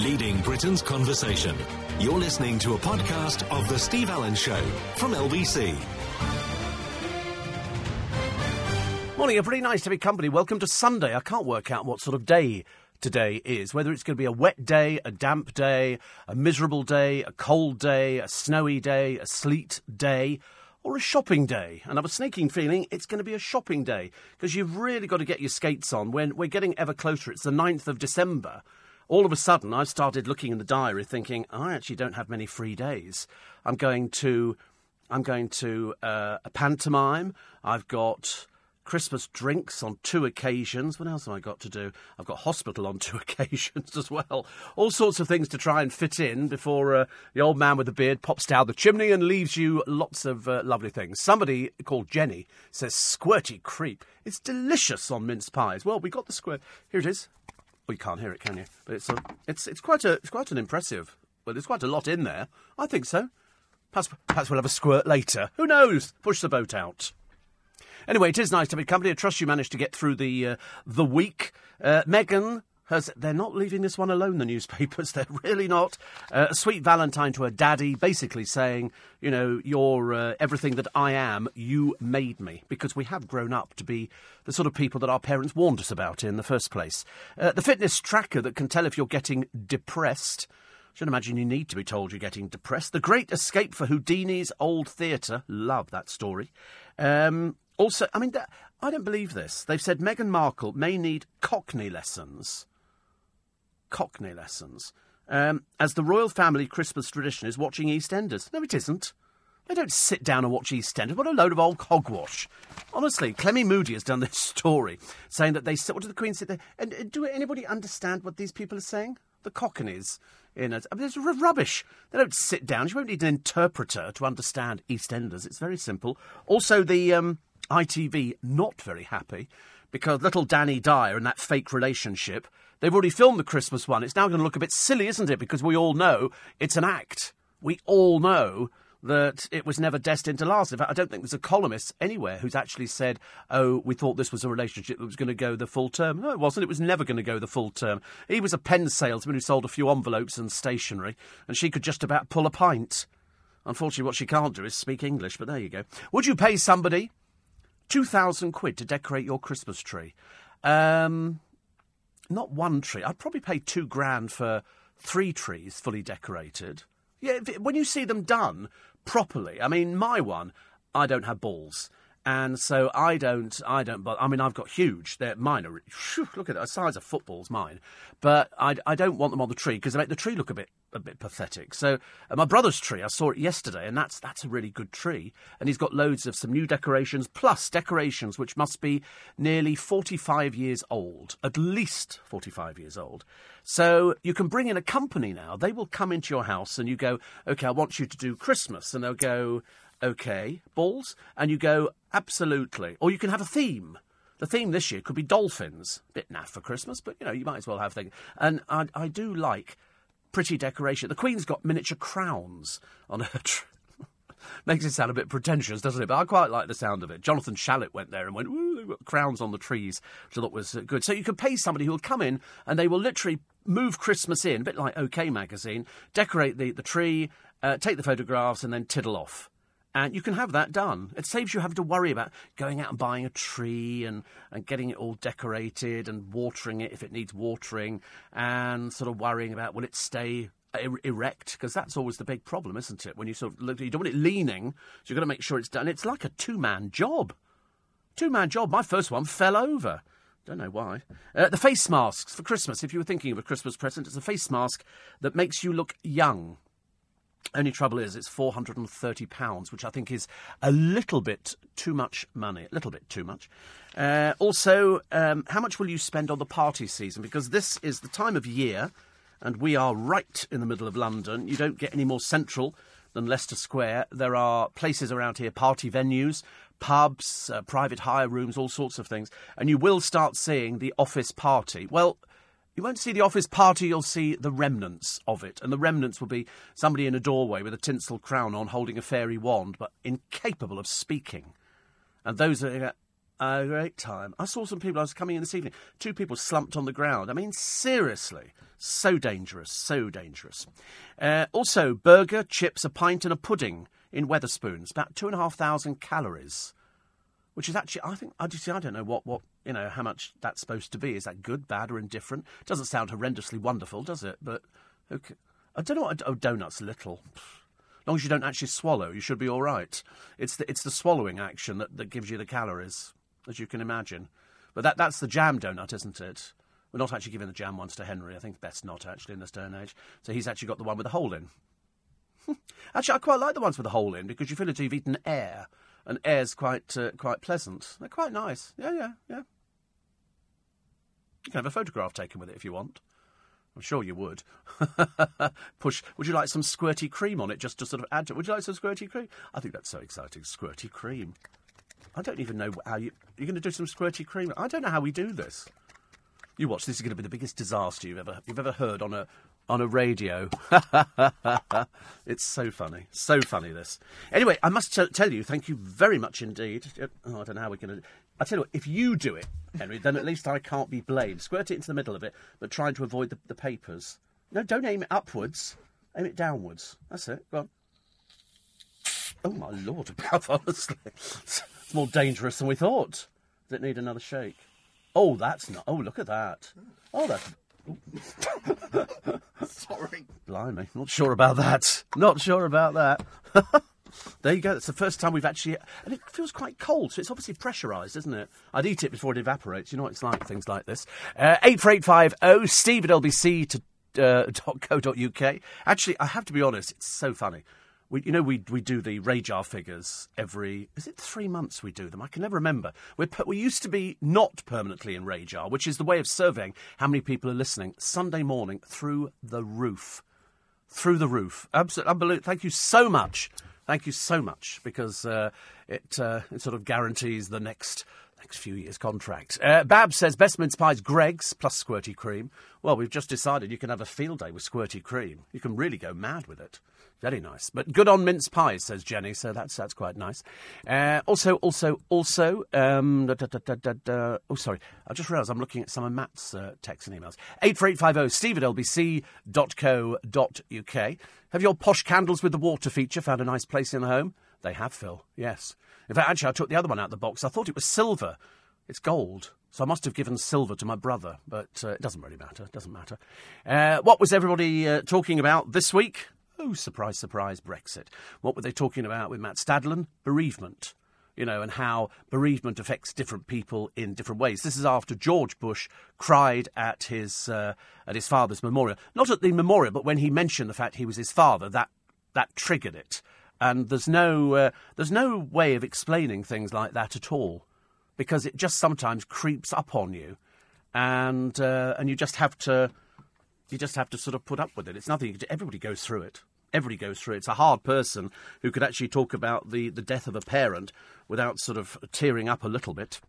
leading Britain's conversation. You're listening to a podcast of The Steve Allen Show from LBC. Morning, a everybody. Nice to be company. Welcome to Sunday. I can't work out what sort of day today is. Whether it's going to be a wet day, a damp day, a miserable day, a cold day, a snowy day, a sleet day, or a shopping day. And I have a sneaking feeling it's going to be a shopping day because you've really got to get your skates on. When we're getting ever closer, it's the 9th of December. All of a sudden, I've started looking in the diary, thinking I actually don't have many free days. I'm going to, I'm going to uh, a pantomime. I've got Christmas drinks on two occasions. What else have I got to do? I've got hospital on two occasions as well. All sorts of things to try and fit in before uh, the old man with the beard pops down the chimney and leaves you lots of uh, lovely things. Somebody called Jenny says squirty creep. It's delicious on mince pies. Well, we got the squirt. Here it is. Well, you can't hear it, can you? But it's a, it's it's quite a it's quite an impressive. Well, there's quite a lot in there. I think so. Perhaps, perhaps we'll have a squirt later. Who knows? Push the boat out. Anyway, it is nice to be company. I trust you managed to get through the uh, the week. Uh, Meghan has. They're not leaving this one alone. The newspapers. They're really not. Uh, a sweet Valentine to her daddy, basically saying, you know, you're uh, everything that I am. You made me because we have grown up to be the sort of people that our parents warned us about in the first place. Uh, the fitness tracker that can tell if you're getting depressed. I should imagine you need to be told you're getting depressed. The Great Escape for Houdini's Old Theatre. Love that story. Um, also, I mean, I don't believe this. They've said Meghan Markle may need Cockney lessons. Cockney lessons. Um, as the royal family Christmas tradition is watching EastEnders. No, it isn't. They don't sit down and watch EastEnders. What a load of old hogwash. Honestly, Clemmie Moody has done this story saying that they sit. What did the Queen say? And, and do anybody understand what these people are saying? The Cockneys in. I mean, it's rubbish. They don't sit down. You won't need an interpreter to understand EastEnders. It's very simple. Also, the um, ITV not very happy because little Danny Dyer and that fake relationship, they've already filmed the Christmas one. It's now going to look a bit silly, isn't it? Because we all know it's an act. We all know that it was never destined to last. In fact, I don't think there's a columnist anywhere who's actually said, oh, we thought this was a relationship that was going to go the full term. No, it wasn't. It was never going to go the full term. He was a pen salesman who sold a few envelopes and stationery, and she could just about pull a pint. Unfortunately, what she can't do is speak English, but there you go. Would you pay somebody 2,000 quid to decorate your Christmas tree. Um, not one tree. I'd probably pay two grand for three trees fully decorated. Yeah, when you see them done properly. I mean, my one, I don't have balls. And so I don't, I don't, but I mean, I've got huge. They're mine are, whew, look at the size of footballs, mine. But I, I don't want them on the tree because they make the tree look a bit a bit pathetic. So uh, my brother's tree, I saw it yesterday, and that's that's a really good tree. And he's got loads of some new decorations, plus decorations which must be nearly 45 years old, at least 45 years old. So you can bring in a company now. They will come into your house, and you go, okay, I want you to do Christmas, and they'll go, okay, balls, and you go, absolutely, or you can have a theme. The theme this year could be dolphins. Bit naff for Christmas, but you know you might as well have things. And I, I do like pretty decoration. The Queen's got miniature crowns on her tree. Makes it sound a bit pretentious, doesn't it? But I quite like the sound of it. Jonathan Shalit went there and went, Ooh, they've got crowns on the trees, which I thought was uh, good. So you could pay somebody who will come in and they will literally move Christmas in, a bit like OK Magazine, decorate the, the tree, uh, take the photographs, and then tiddle off and you can have that done. It saves you having to worry about going out and buying a tree and, and getting it all decorated and watering it if it needs watering and sort of worrying about will it stay er- erect because that's always the big problem, isn't it? When you sort of look, you don't want it leaning, so you've got to make sure it's done. It's like a two man job. Two man job. My first one fell over. Don't know why. Uh, the face masks for Christmas. If you were thinking of a Christmas present, it's a face mask that makes you look young. Only trouble is, it's four hundred and thirty pounds, which I think is a little bit too much money. A little bit too much. Uh, also, um, how much will you spend on the party season? Because this is the time of year, and we are right in the middle of London. You don't get any more central than Leicester Square. There are places around here, party venues, pubs, uh, private hire rooms, all sorts of things, and you will start seeing the office party. Well you won't see the office party, you'll see the remnants of it. And the remnants will be somebody in a doorway with a tinsel crown on holding a fairy wand, but incapable of speaking. And those are. A great time. I saw some people, I was coming in this evening, two people slumped on the ground. I mean, seriously. So dangerous, so dangerous. Uh, also, burger, chips, a pint, and a pudding in Wetherspoons. About two and a half thousand calories. Which is actually, I think, I just, I don't know what, what, you know, how much that's supposed to be. Is that good, bad, or indifferent? Doesn't sound horrendously wonderful, does it? But, okay. I don't know what, oh, donuts, little. As long as you don't actually swallow, you should be all right. It's the, it's the swallowing action that, that gives you the calories, as you can imagine. But that, that's the jam donut, isn't it? We're not actually giving the jam ones to Henry. I think best not, actually, in this day and age. So he's actually got the one with the hole in. actually, I quite like the ones with the hole in because you feel as if you've eaten air, and air's quite, uh, quite pleasant. They're quite nice. Yeah, yeah, yeah. You can have a photograph taken with it if you want. I'm sure you would. Push. Would you like some squirty cream on it just to sort of add to it? Would you like some squirty cream? I think that's so exciting. Squirty cream. I don't even know how you. You're going to do some squirty cream. I don't know how we do this. You watch. This is going to be the biggest disaster you've ever you've ever heard on a on a radio. it's so funny, so funny. This. Anyway, I must t- tell you, thank you very much indeed. Oh, I don't know how we're going to. I tell you what, if you do it, Henry, then at least I can't be blamed. Squirt it into the middle of it, but trying to avoid the, the papers. No, don't aim it upwards. Aim it downwards. That's it. Go on. Oh my lord above, honestly. It's more dangerous than we thought. Does it need another shake? Oh, that's not. Oh, look at that. Oh, that's. Sorry. Blimey. Not sure about that. Not sure about that. there you go. That's the first time we've actually. And it feels quite cold, so it's obviously pressurised, isn't it? I'd eat it before it evaporates. You know what it's like, things like this. Uh, 84850 steve at lbc to. Uh, .co.uk. Actually, I have to be honest, it's so funny. We, you know, we we do the radar figures every. Is it three months we do them? I can never remember. We're, we used to be not permanently in radar, which is the way of surveying how many people are listening. Sunday morning through the roof, through the roof. Absolutely unbelievable. Thank you so much. Thank you so much because uh, it uh, it sort of guarantees the next next few years' contract. Uh, Bab says best mince pies Greggs plus squirty cream. Well, we've just decided you can have a field day with squirty cream. You can really go mad with it. Very nice. But good on mince pies, says Jenny, so that's that's quite nice. Uh, also, also, also, um, da, da, da, oh, sorry. I just realised I'm looking at some of Matt's uh, texts and emails. 84850 steve at lbc.co.uk. Have your posh candles with the water feature found a nice place in the home? They have, Phil, yes. In fact, actually, I took the other one out of the box. I thought it was silver. It's gold. So I must have given silver to my brother, but uh, it doesn't really matter. It doesn't matter. Uh, what was everybody uh, talking about this week? Oh, surprise, surprise, Brexit. What were they talking about with Matt Stadlen? Bereavement. You know, and how bereavement affects different people in different ways. This is after George Bush cried at his uh, at his father's memorial. Not at the memorial, but when he mentioned the fact he was his father, that that triggered it. And there's no uh, there's no way of explaining things like that at all, because it just sometimes creeps up on you, and uh, and you just have to you just have to sort of put up with it. It's nothing. Everybody goes through it. Everybody goes through it. It's a hard person who could actually talk about the, the death of a parent without sort of tearing up a little bit.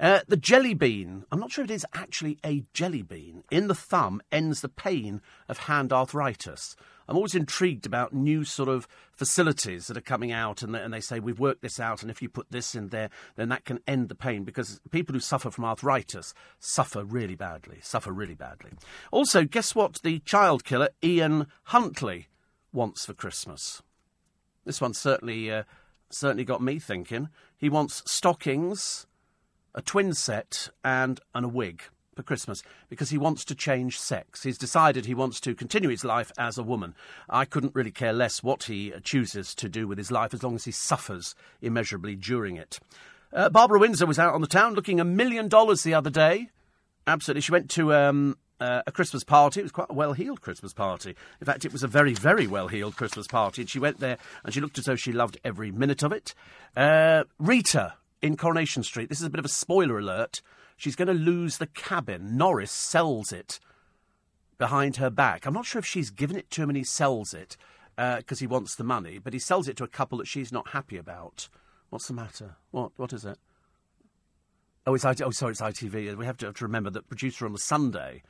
Uh, the jelly bean. I'm not sure it is actually a jelly bean. In the thumb ends the pain of hand arthritis. I'm always intrigued about new sort of facilities that are coming out, and they, and they say we've worked this out, and if you put this in there, then that can end the pain because people who suffer from arthritis suffer really badly. Suffer really badly. Also, guess what? The child killer Ian Huntley wants for Christmas. This one certainly uh, certainly got me thinking. He wants stockings, a twin set, and, and a wig for Christmas because he wants to change sex. He's decided he wants to continue his life as a woman. I couldn't really care less what he chooses to do with his life as long as he suffers immeasurably during it. Uh, Barbara Windsor was out on the town looking a million dollars the other day. Absolutely. She went to um, uh, a Christmas party. It was quite a well heeled Christmas party. In fact, it was a very, very well heeled Christmas party. And she went there and she looked as though she loved every minute of it. Uh, Rita in Coronation Street. This is a bit of a spoiler alert. She's going to lose the cabin. Norris sells it behind her back. I'm not sure if she's given it to him and he sells it because uh, he wants the money, but he sells it to a couple that she's not happy about. What's the matter? What? What is it? Oh, it's IT- oh, sorry, it's ITV. We have to, have to remember that producer on the Sunday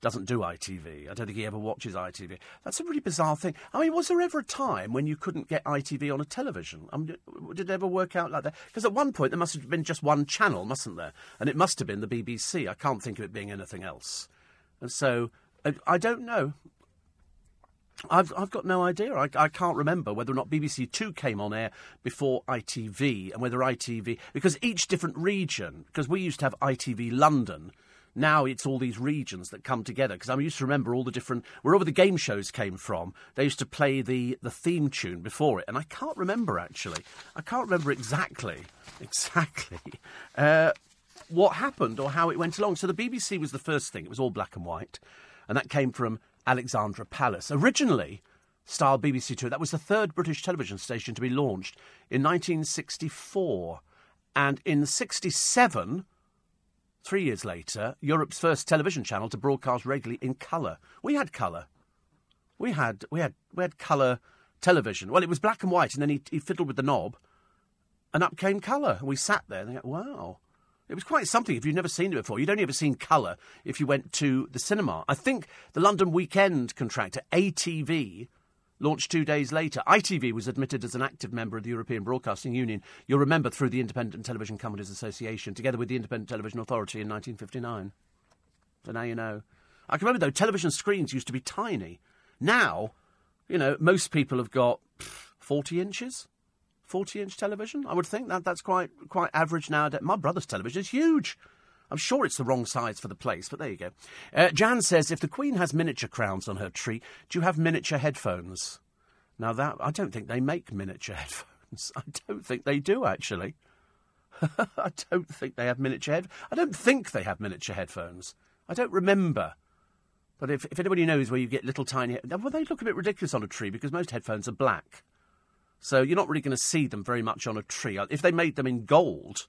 doesn't do ITV. I don't think he ever watches ITV. That's a really bizarre thing. I mean, was there ever a time when you couldn't get ITV on a television? I mean, did it ever work out like that? Because at one point there must have been just one channel, mustn't there? And it must have been the BBC. I can't think of it being anything else. And so I, I don't know. I've, I've got no idea. I, I can't remember whether or not BBC Two came on air before ITV and whether ITV. Because each different region, because we used to have ITV London. Now it's all these regions that come together. Because I used to remember all the different. Wherever the game shows came from, they used to play the, the theme tune before it. And I can't remember actually. I can't remember exactly. Exactly. Uh, what happened or how it went along. So the BBC was the first thing. It was all black and white. And that came from Alexandra Palace. Originally, style BBC Two, that was the third British television station to be launched in 1964. And in 67, three years later, Europe's first television channel to broadcast regularly in colour. We had colour. We had, we had, we had colour television. Well, it was black and white, and then he, he fiddled with the knob, and up came colour. And we sat there and go, wow. It was quite something if you've never seen it before. You'd only ever seen colour if you went to the cinema. I think the London Weekend contractor, ATV, launched two days later. ITV was admitted as an active member of the European Broadcasting Union. You'll remember through the Independent Television Companies Association, together with the Independent Television Authority in 1959. So now you know. I can remember, though, television screens used to be tiny. Now, you know, most people have got 40 inches. 40 inch television. I would think that that's quite quite average nowadays. My brother's television is huge. I'm sure it's the wrong size for the place, but there you go. Uh, Jan says if the Queen has miniature crowns on her tree, do you have miniature headphones? Now that I don't think they make miniature headphones. I don't think they do actually. I don't think they have miniature head. I don't think they have miniature headphones. I don't remember. But if, if anybody knows where you get little tiny, well, they look a bit ridiculous on a tree because most headphones are black. So you're not really going to see them very much on a tree. If they made them in gold,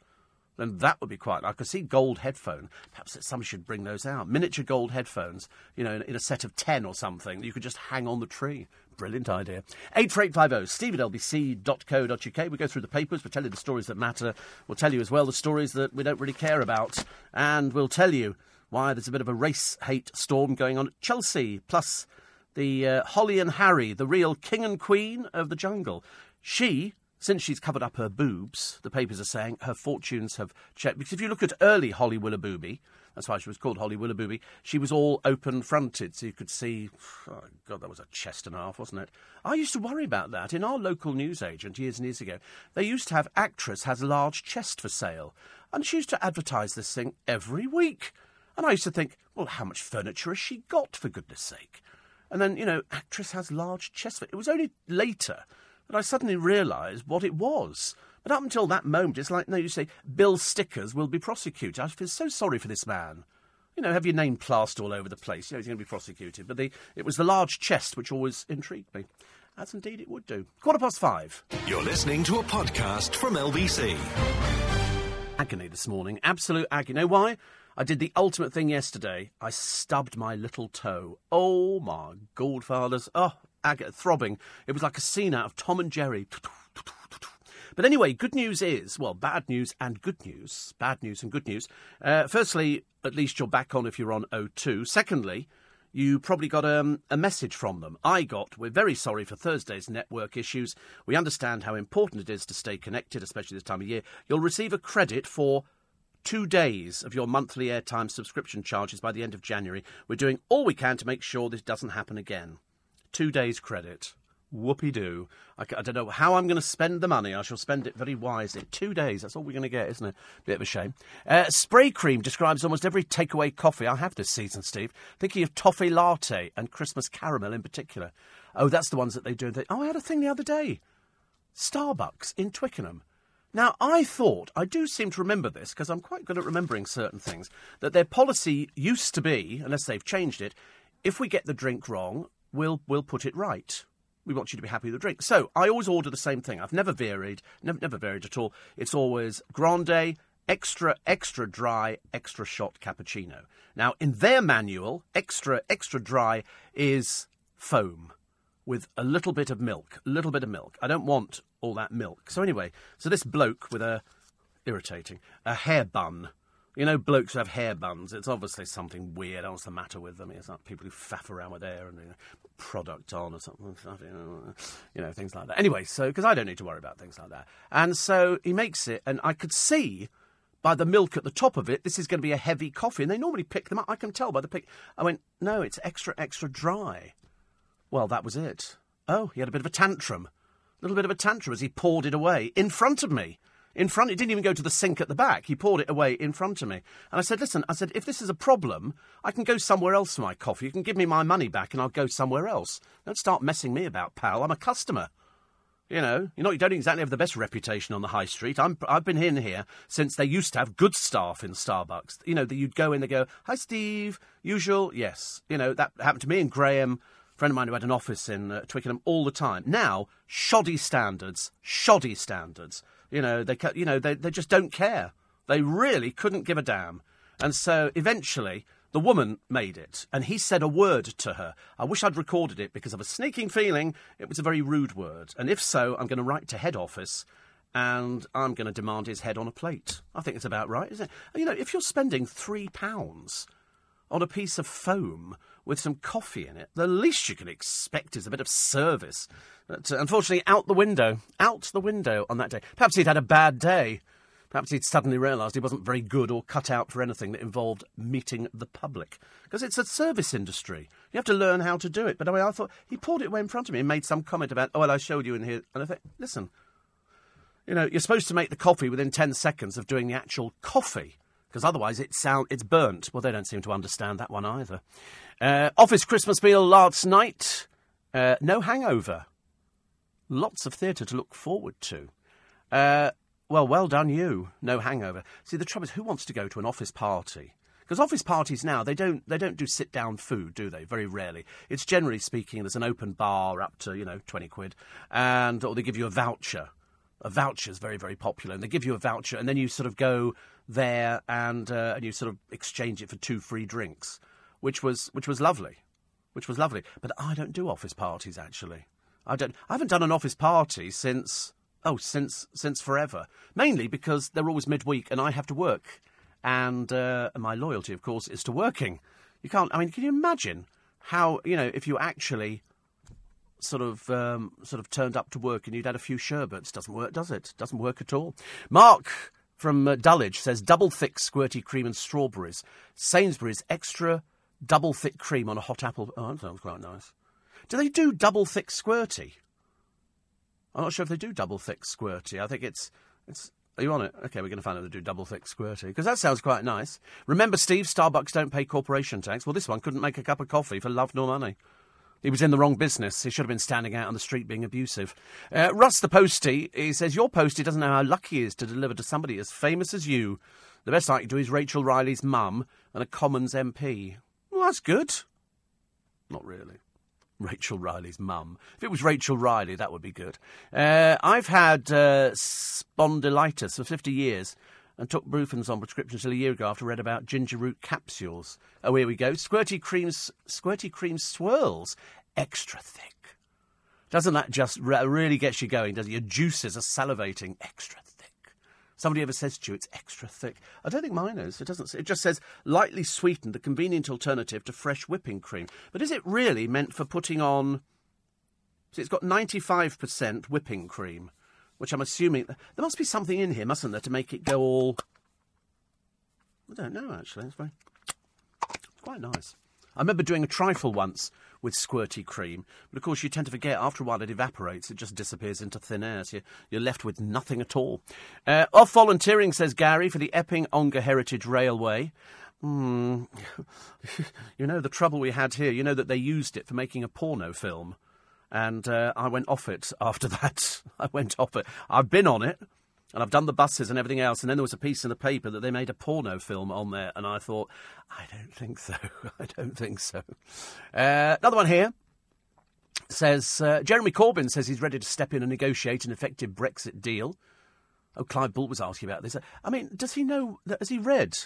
then that would be quite. I could see gold headphone. Perhaps some should bring those out. Miniature gold headphones, you know, in, in a set of ten or something. You could just hang on the tree. Brilliant idea. 84850 steve at lbc.co.uk. We go through the papers, we tell you the stories that matter. We'll tell you as well the stories that we don't really care about. And we'll tell you why there's a bit of a race hate storm going on at Chelsea. Plus, the uh, Holly and Harry, the real king and queen of the jungle. She, since she's covered up her boobs, the papers are saying her fortunes have checked. Because if you look at early Holly Willoughby, that's why she was called Holly Willoughby, she was all open fronted, so you could see. Oh, God, that was a chest and a half, wasn't it? I used to worry about that. In our local newsagent years and years ago, they used to have actress has large chest for sale. And she used to advertise this thing every week. And I used to think, well, how much furniture has she got, for goodness sake? And then, you know, actress has large chest. It was only later that I suddenly realised what it was. But up until that moment, it's like, no, you say, Bill Stickers will be prosecuted. I feel so sorry for this man. You know, have your name plastered all over the place. You know, he's going to be prosecuted. But the, it was the large chest which always intrigued me. As indeed it would do. Quarter past five. You're listening to a podcast from LBC. Agony this morning. Absolute agony. You know why? I did the ultimate thing yesterday. I stubbed my little toe. Oh my godfathers. Oh, ag- throbbing. It was like a scene out of Tom and Jerry. But anyway, good news is, well, bad news and good news. Bad news and good news. Uh, firstly, at least you're back on if you're on O2. Secondly, you probably got um, a message from them. I got, we're very sorry for Thursday's network issues. We understand how important it is to stay connected, especially this time of year. You'll receive a credit for two days of your monthly airtime subscription charges by the end of January. We're doing all we can to make sure this doesn't happen again. Two days credit. Whoopie doo. I, I, don't know how I'm going to spend the money. I shall spend it very wisely. Two days, that's all we're going to get, isn't it? Bit of a shame. Uh, spray cream describes almost every takeaway coffee I have this season, Steve. Thinking of toffee latte and Christmas caramel in particular. Oh, that's the ones that they do. Oh, I had a thing the other day. Starbucks in Twickenham now, I thought, I do seem to remember this because I'm quite good at remembering certain things, that their policy used to be, unless they've changed it, if we get the drink wrong, we'll, we'll put it right. We want you to be happy with the drink. So I always order the same thing. I've never varied, never, never varied at all. It's always grande, extra, extra dry, extra shot cappuccino. Now, in their manual, extra, extra dry is foam with a little bit of milk. A little bit of milk. I don't want all that milk. So anyway, so this bloke with a irritating a hair bun, You know, blokes who have hair buns. It's obviously something weird. What's the matter with them? It's like people who faff around with hair and you know, product on or something. You know, things like that. Anyway, so because I don't need to worry about things like that, and so he makes it, and I could see by the milk at the top of it, this is going to be a heavy coffee. And they normally pick them up. I can tell by the pick. I went, no, it's extra, extra dry. Well, that was it. Oh, he had a bit of a tantrum. A little bit of a tantrum as he poured it away in front of me in front. It didn't even go to the sink at the back. He poured it away in front of me. And I said, listen, I said, if this is a problem, I can go somewhere else for my coffee. You can give me my money back and I'll go somewhere else. Don't start messing me about, pal. I'm a customer. You know, you know, you don't exactly have the best reputation on the high street. I'm, I've been in here since they used to have good staff in Starbucks. You know, that you'd go in, they go, "Hi, Steve." Usual, yes. You know, that happened to me and Graham, friend of mine who had an office in uh, Twickenham all the time. Now, shoddy standards, shoddy standards. You know, they you know they they just don't care. They really couldn't give a damn. And so eventually the woman made it, and he said a word to her. I wish I'd recorded it because of a sneaking feeling it was a very rude word. And if so, I'm going to write to head office and I'm going to demand his head on a plate. I think it's about right, isn't it? You know, if you're spending three pounds on a piece of foam with some coffee in it, the least you can expect is a bit of service. But, uh, unfortunately, out the window, out the window on that day. Perhaps he'd had a bad day. Perhaps he'd suddenly realised he wasn't very good or cut out for anything that involved meeting the public. Because it's a service industry. You have to learn how to do it. But I, mean, I thought he poured it away in front of me and made some comment about, oh, well, I showed you in here. And I thought, listen, you know, you're supposed to make the coffee within 10 seconds of doing the actual coffee. Because otherwise it sound, it's burnt. Well, they don't seem to understand that one either. Uh, office Christmas meal last night. Uh, no hangover. Lots of theatre to look forward to. Uh, well, well done you. No hangover. See, the trouble is, who wants to go to an office party? Because office parties now they don't they don't do sit down food, do they? Very rarely. It's generally speaking there's an open bar up to you know twenty quid, and or they give you a voucher. A voucher is very very popular, and they give you a voucher, and then you sort of go there and uh, and you sort of exchange it for two free drinks, which was which was lovely, which was lovely. But I don't do office parties actually. I don't. I haven't done an office party since Oh, since since forever. Mainly because they're always midweek and I have to work, and uh, my loyalty, of course, is to working. You can't. I mean, can you imagine how you know if you actually sort of um, sort of turned up to work and you'd had a few sherbets? Doesn't work, does it? Doesn't work at all. Mark from uh, Dulwich says double thick squirty cream and strawberries. Sainsbury's extra double thick cream on a hot apple. Oh, that sounds quite nice. Do they do double thick squirty? I'm not sure if they do double thick squirty. I think it's it's. Are you on it? Okay, we're going to find out they do double thick squirty because that sounds quite nice. Remember, Steve, Starbucks don't pay corporation tax. Well, this one couldn't make a cup of coffee for love nor money. He was in the wrong business. He should have been standing out on the street being abusive. Uh, Russ the postie, he says, Your postie doesn't know how lucky he is to deliver to somebody as famous as you. The best I can do is Rachel Riley's mum and a Commons MP. Well, that's good. Not really. Rachel Riley's mum. If it was Rachel Riley, that would be good. Uh, I've had uh, spondylitis for 50 years and took Brufens on prescription until a year ago after I read about ginger root capsules. Oh, here we go. Squirty cream, squirty cream swirls, extra thick. Doesn't that just re- really get you going? Does it? Your juices are salivating extra thick somebody ever says to you it's extra thick. I don't think mine is. It doesn't. It just says lightly sweetened, a convenient alternative to fresh whipping cream. But is it really meant for putting on? See, it's got ninety-five percent whipping cream, which I'm assuming there must be something in here, mustn't there, to make it go all? I don't know. Actually, it's very quite nice. I remember doing a trifle once with squirty cream. But of course, you tend to forget after a while it evaporates, it just disappears into thin air, so you're left with nothing at all. Uh, off volunteering, says Gary, for the Epping Ongar Heritage Railway. Hmm. you know the trouble we had here. You know that they used it for making a porno film, and uh, I went off it after that. I went off it. I've been on it and I've done the buses and everything else. And then there was a piece in the paper that they made a porno film on there, and I thought, I don't think so. I don't think so. Uh, another one here says uh, Jeremy Corbyn says he's ready to step in and negotiate an effective Brexit deal. Oh, Clive Bull was asking about this. I mean, does he know? That, has he read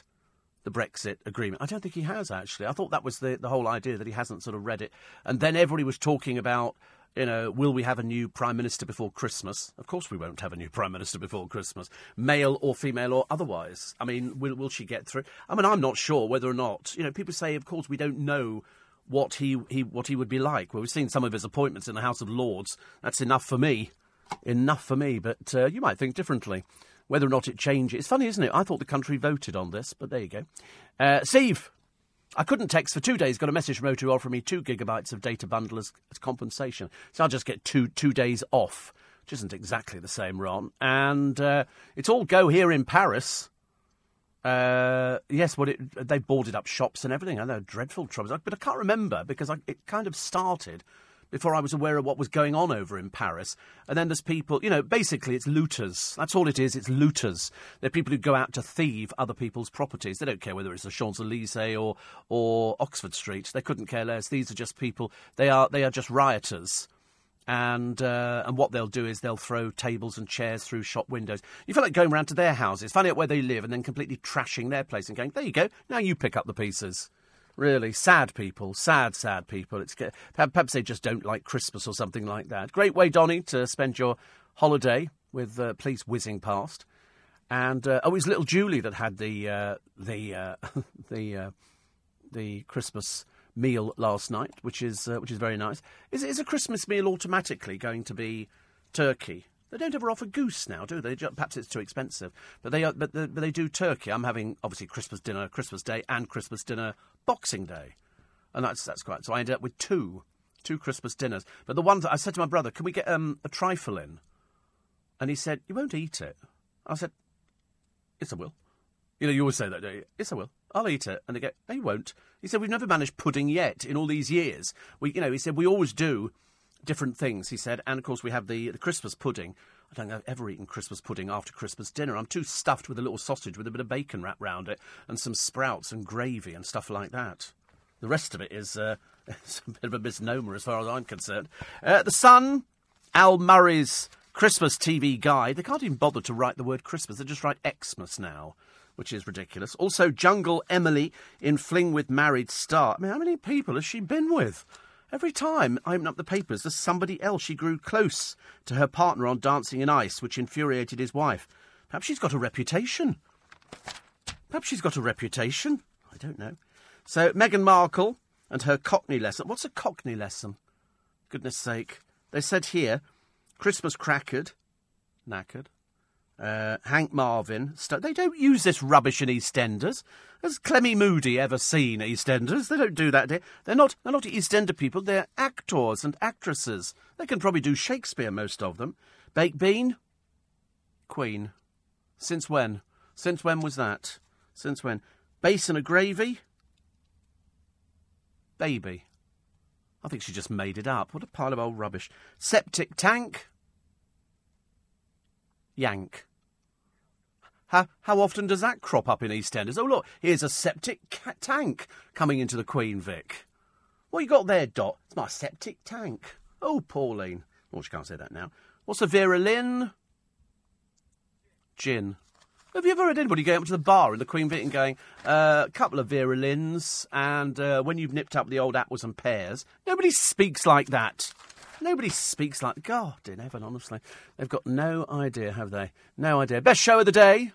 the Brexit agreement? I don't think he has actually. I thought that was the the whole idea that he hasn't sort of read it. And then everybody was talking about You know, will we have a new prime minister before Christmas? Of course, we won't have a new prime minister before Christmas, male or female or otherwise. I mean, will will she get through? I mean, I'm not sure whether or not. You know, people say, of course, we don't know what he, he what he would be like. Well, we've seen some of his appointments in the House of Lords. That's enough for me. Enough for me. But uh, you might think differently. Whether or not it changes. It's funny, isn't it? I thought the country voted on this, but there you go. Uh, Steve, I couldn't text for two days. Got a message from O2 offering me two gigabytes of data bundle as, as compensation. So I'll just get two two days off, which isn't exactly the same, Ron. And uh, it's all go here in Paris. Uh, yes, what it, they boarded up shops and everything. I know dreadful troubles, but I can't remember because I, it kind of started before I was aware of what was going on over in Paris. And then there's people, you know, basically it's looters. That's all it is. It's looters. They're people who go out to thieve other people's properties. They don't care whether it's the Champs Elysees or or Oxford Street. They couldn't care less. These are just people. They are they are just rioters. And uh, and what they'll do is they'll throw tables and chairs through shop windows. You feel like going round to their houses, finding out where they live, and then completely trashing their place and going, "There you go. Now you pick up the pieces." Really sad people, sad, sad people. It's perhaps they just don't like Christmas or something like that. Great way, Donny, to spend your holiday with uh, police whizzing past. And uh, oh, it was little Julie that had the uh, the uh, the uh, the Christmas meal last night, which is uh, which is very nice. Is is a Christmas meal automatically going to be turkey? They don't ever offer goose now, do they? Perhaps it's too expensive, but they are, but, the, but they do turkey. I'm having obviously Christmas dinner, Christmas Day, and Christmas dinner Boxing Day, and that's that's quite. So I ended up with two, two Christmas dinners. But the one that I said to my brother, "Can we get um, a trifle in?" And he said, "You won't eat it." I said, "Yes, I will." You know, you always say that, don't you? Yes, I will. I'll eat it. And they go, "No, you won't." He said, "We've never managed pudding yet in all these years. We, you know," he said, "we always do." Different things, he said. And of course, we have the, the Christmas pudding. I don't think I've ever eaten Christmas pudding after Christmas dinner. I'm too stuffed with a little sausage with a bit of bacon wrapped round it and some sprouts and gravy and stuff like that. The rest of it is uh, it's a bit of a misnomer as far as I'm concerned. Uh, the Sun, Al Murray's Christmas TV guide. They can't even bother to write the word Christmas. They just write Xmas now, which is ridiculous. Also, Jungle Emily in Fling with Married Star. I mean, how many people has she been with? Every time I open up the papers, there's somebody else. She grew close to her partner on Dancing on Ice, which infuriated his wife. Perhaps she's got a reputation. Perhaps she's got a reputation. I don't know. So, Meghan Markle and her Cockney lesson. What's a Cockney lesson? Goodness sake. They said here Christmas crackered, knackered, uh, Hank Marvin. They don't use this rubbish in EastEnders. Has Clemmie Moody ever seen EastEnders? They don't do that. They're not. They're not EastEnder people. They're actors and actresses. They can probably do Shakespeare, most of them. Baked bean, Queen. Since when? Since when was that? Since when? Basin of gravy, baby. I think she just made it up. What a pile of old rubbish. Septic tank. Yank. How, how often does that crop up in EastEnders? Oh, look, here's a septic ca- tank coming into the Queen Vic. What you got there, Dot? It's my septic tank. Oh, Pauline. Oh, she can't say that now. What's a Vera Lynn? Gin. Have you ever heard anybody going up to the bar in the Queen Vic and going, uh, a couple of Vera Lynns, and uh, when you've nipped up the old apples and pears? Nobody speaks like that. Nobody speaks like God in heaven, honestly. They've got no idea, have they? No idea. Best show of the day.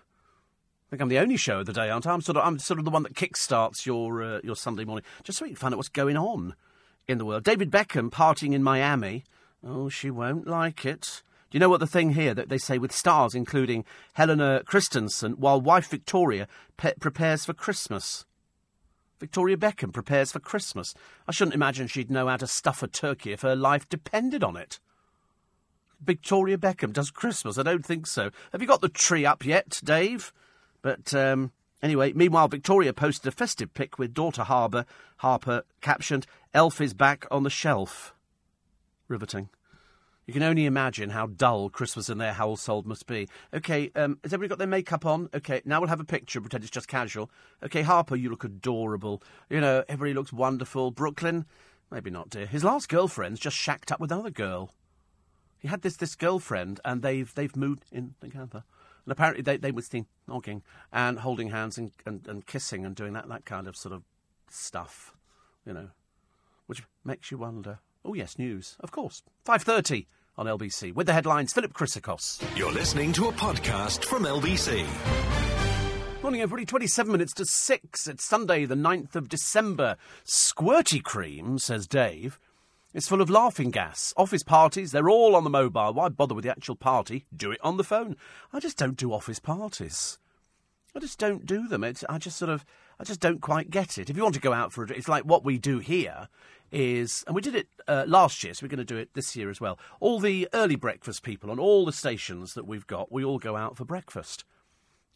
I think I'm the only show of the day, aren't I? I'm sort of, I'm sort of the one that kickstarts your uh, your Sunday morning, just so you can find out what's going on in the world. David Beckham partying in Miami. Oh, she won't like it. Do you know what the thing here that they say with stars, including Helena Christensen, while wife Victoria pe- prepares for Christmas? Victoria Beckham prepares for Christmas. I shouldn't imagine she'd know how to stuff a turkey if her life depended on it. Victoria Beckham does Christmas? I don't think so. Have you got the tree up yet, Dave? But um, anyway, meanwhile, Victoria posted a festive pic with daughter Harbour, Harper captioned, Elf is back on the shelf. Riveting. You can only imagine how dull Christmas in their household must be. Okay, um, has everybody got their makeup on? Okay, now we'll have a picture, pretend it's just casual. Okay, Harper, you look adorable. You know, everybody looks wonderful. Brooklyn, maybe not, dear. His last girlfriend's just shacked up with another girl. He had this this girlfriend, and they've they've moved in together. And apparently they, they were seen nogging and holding hands and, and, and kissing and doing that, that kind of sort of stuff, you know, which makes you wonder Oh yes, news, of course. Five thirty on LBC with the headlines. Philip Chrysakos. You're listening to a podcast from LBC. Morning, everybody. 27 minutes to 6. It's Sunday, the 9th of December. Squirty cream, says Dave, is full of laughing gas. Office parties, they're all on the mobile. Why bother with the actual party? Do it on the phone. I just don't do office parties. I just don't do them. It's, I just sort of, I just don't quite get it. If you want to go out for it, it's like what we do here is, and we did it uh, last year, so we're going to do it this year as well. All the early breakfast people on all the stations that we've got, we all go out for breakfast.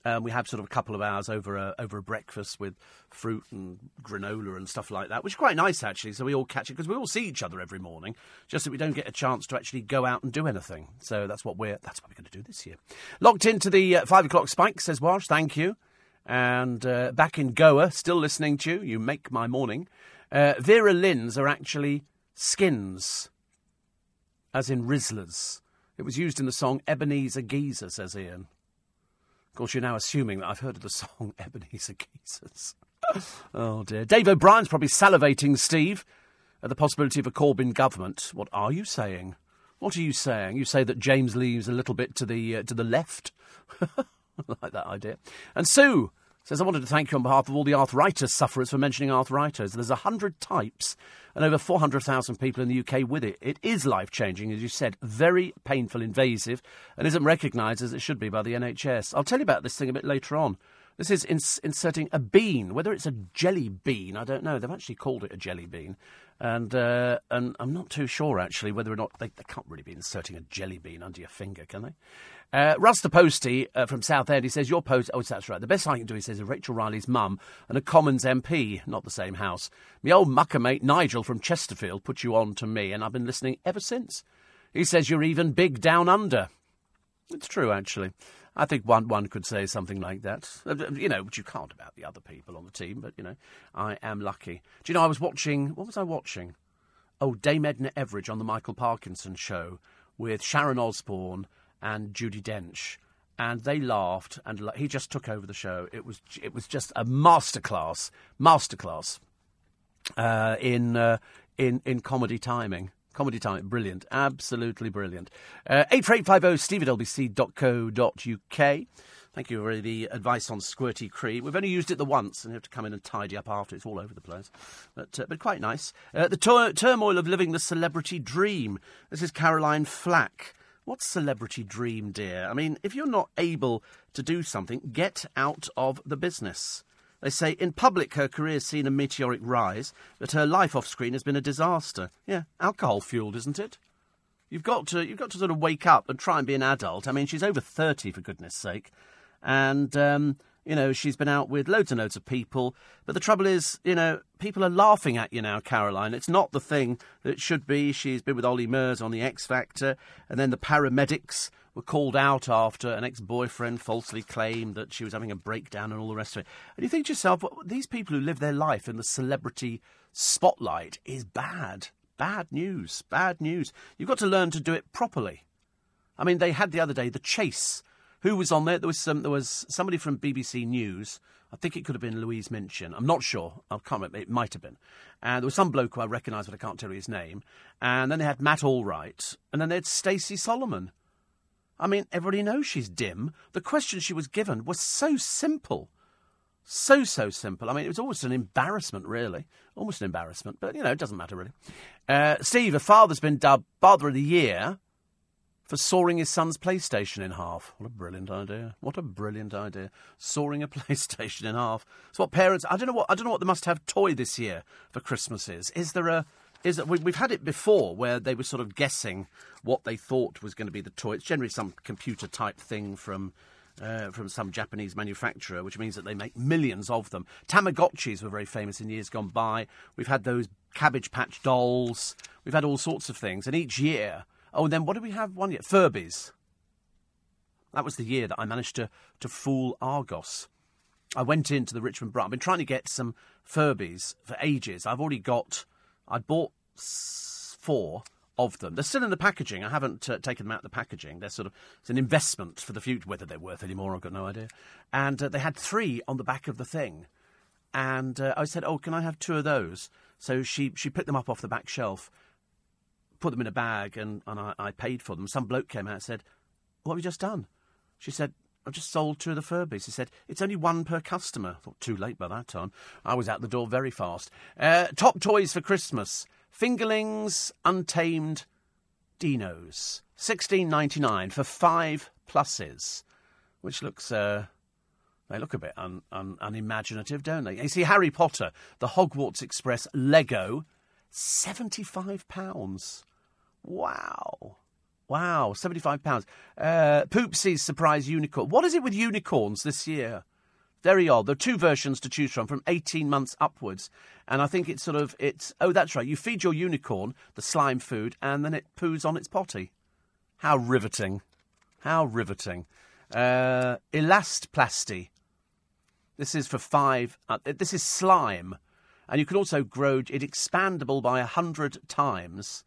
Um, we have sort of a couple of hours over a over a breakfast with fruit and granola and stuff like that, which is quite nice actually. So we all catch it because we all see each other every morning. Just that we don't get a chance to actually go out and do anything. So that's what we're that's what we're going to do this year. Locked into the uh, five o'clock spike says Wash. Thank you. And uh, back in Goa, still listening to you. You make my morning. Uh, Vera Lynn's are actually skins, as in Rizlas. It was used in the song Ebenezer Geezer, says Ian. Of course, you're now assuming that I've heard of the song Ebenezer Geezers. oh dear. Dave O'Brien's probably salivating, Steve, at the possibility of a Corbyn government. What are you saying? What are you saying? You say that James leaves a little bit to the uh, to the left. Like that idea. And Sue says, I wanted to thank you on behalf of all the arthritis sufferers for mentioning arthritis. There's a hundred types and over 400,000 people in the UK with it. It is life changing, as you said, very painful, invasive, and isn't recognised as it should be by the NHS. I'll tell you about this thing a bit later on. This is ins- inserting a bean. Whether it's a jelly bean, I don't know. They've actually called it a jelly bean. And, uh, and I'm not too sure, actually, whether or not they, they can't really be inserting a jelly bean under your finger, can they? Uh, Russ the Postie uh, from Southend, he says, Your post, oh, that's right. The best I can do, he says, is Rachel Riley's mum and a Commons MP, not the same house. My old mucker mate Nigel from Chesterfield put you on to me, and I've been listening ever since. He says you're even big down under. It's true, actually. I think one one could say something like that. Uh, you know, but you can't about the other people on the team. But you know, I am lucky. Do you know? I was watching. What was I watching? Oh, Dame Edna Everage on the Michael Parkinson show with Sharon Osbourne and Judi Dench, and they laughed, and he just took over the show. It was it was just a masterclass, masterclass uh, in uh, in in comedy timing. Comedy timing, brilliant, absolutely brilliant. Uh, eight four eight five zero steve at lbc.co.uk. Thank you for the advice on squirty cream. We've only used it the once, and have to come in and tidy up after. It's all over the place, but uh, but quite nice. Uh, the turmoil of living the celebrity dream. This is Caroline Flack. What's celebrity dream, dear? I mean, if you're not able to do something, get out of the business. They say in public her career's seen a meteoric rise, but her life off screen has been a disaster. Yeah, alcohol fueled, isn't it? You've got to you've got to sort of wake up and try and be an adult. I mean, she's over thirty for goodness sake, and um, you know, she's been out with loads and loads of people. But the trouble is, you know, people are laughing at you now, Caroline. It's not the thing that should be. She's been with Olly Murs on The X Factor, and then the paramedics were called out after an ex boyfriend falsely claimed that she was having a breakdown and all the rest of it. And you think to yourself, well, these people who live their life in the celebrity spotlight is bad. Bad news. Bad news. You've got to learn to do it properly. I mean, they had the other day the chase who was on there? There was some. There was somebody from BBC News. I think it could have been Louise Minchin. I'm not sure. I can't remember. It might have been. And there was some bloke who I recognise, but I can't tell you his name. And then they had Matt Allwright, and then they had Stacey Solomon. I mean, everybody knows she's dim. The questions she was given were so simple. So, so simple. I mean, it was almost an embarrassment, really. Almost an embarrassment, but, you know, it doesn't matter, really. Uh, Steve, a father's been dubbed Father of the Year for sawing his son's PlayStation in half. What a brilliant idea! What a brilliant idea! Sawing a PlayStation in half. It's what parents. I don't know what. I don't know what the must-have toy this year for Christmas is. Is there a? Is that we've had it before where they were sort of guessing what they thought was going to be the toy. It's generally some computer type thing from. Uh, from some Japanese manufacturer, which means that they make millions of them. Tamagotchis were very famous in years gone by. We've had those Cabbage Patch dolls. We've had all sorts of things. And each year, Oh, and then what did we have one year? Furbies. That was the year that I managed to, to fool Argos. I went into the Richmond Branch. I've been trying to get some Furbies for ages. I've already got, I bought four of them. They're still in the packaging. I haven't uh, taken them out of the packaging. They're sort of, it's an investment for the future. Whether they're worth any more, I've got no idea. And uh, they had three on the back of the thing. And uh, I said, oh, can I have two of those? So she, she picked them up off the back shelf put them in a bag and, and I, I paid for them. Some bloke came out and said, What have you just done? She said, I've just sold two of the Furbies. He said, It's only one per customer. I thought, too late by that time. I was out the door very fast. Uh, top toys for Christmas Fingerlings Untamed Dinos. Sixteen ninety nine for five pluses, which looks uh, they look a bit un, un, unimaginative, don't they? You see, Harry Potter, the Hogwarts Express Lego, seventy-five pounds. Wow, wow, seventy-five pounds. Uh, Poopsie's surprise unicorn. What is it with unicorns this year? Very odd. There are two versions to choose from, from 18 months upwards. And I think it's sort of, it's, oh, that's right. You feed your unicorn the slime food and then it poos on its potty. How riveting. How riveting. Uh, Elastplasty. This is for five, uh, this is slime. And you can also grow it expandable by a hundred times.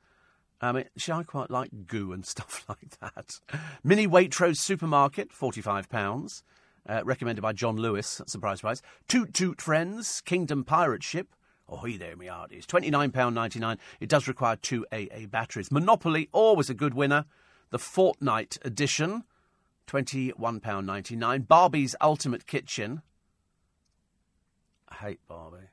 I mean, see, I quite like goo and stuff like that. Mini Waitrose supermarket, £45 uh, recommended by John Lewis. Surprise, surprise. Toot Toot Friends, Kingdom Pirate Ship. Oh, he there, me hearties. £29.99. It does require two AA batteries. Monopoly, always a good winner. The Fortnite edition, £21.99. Barbie's Ultimate Kitchen. I hate Barbie.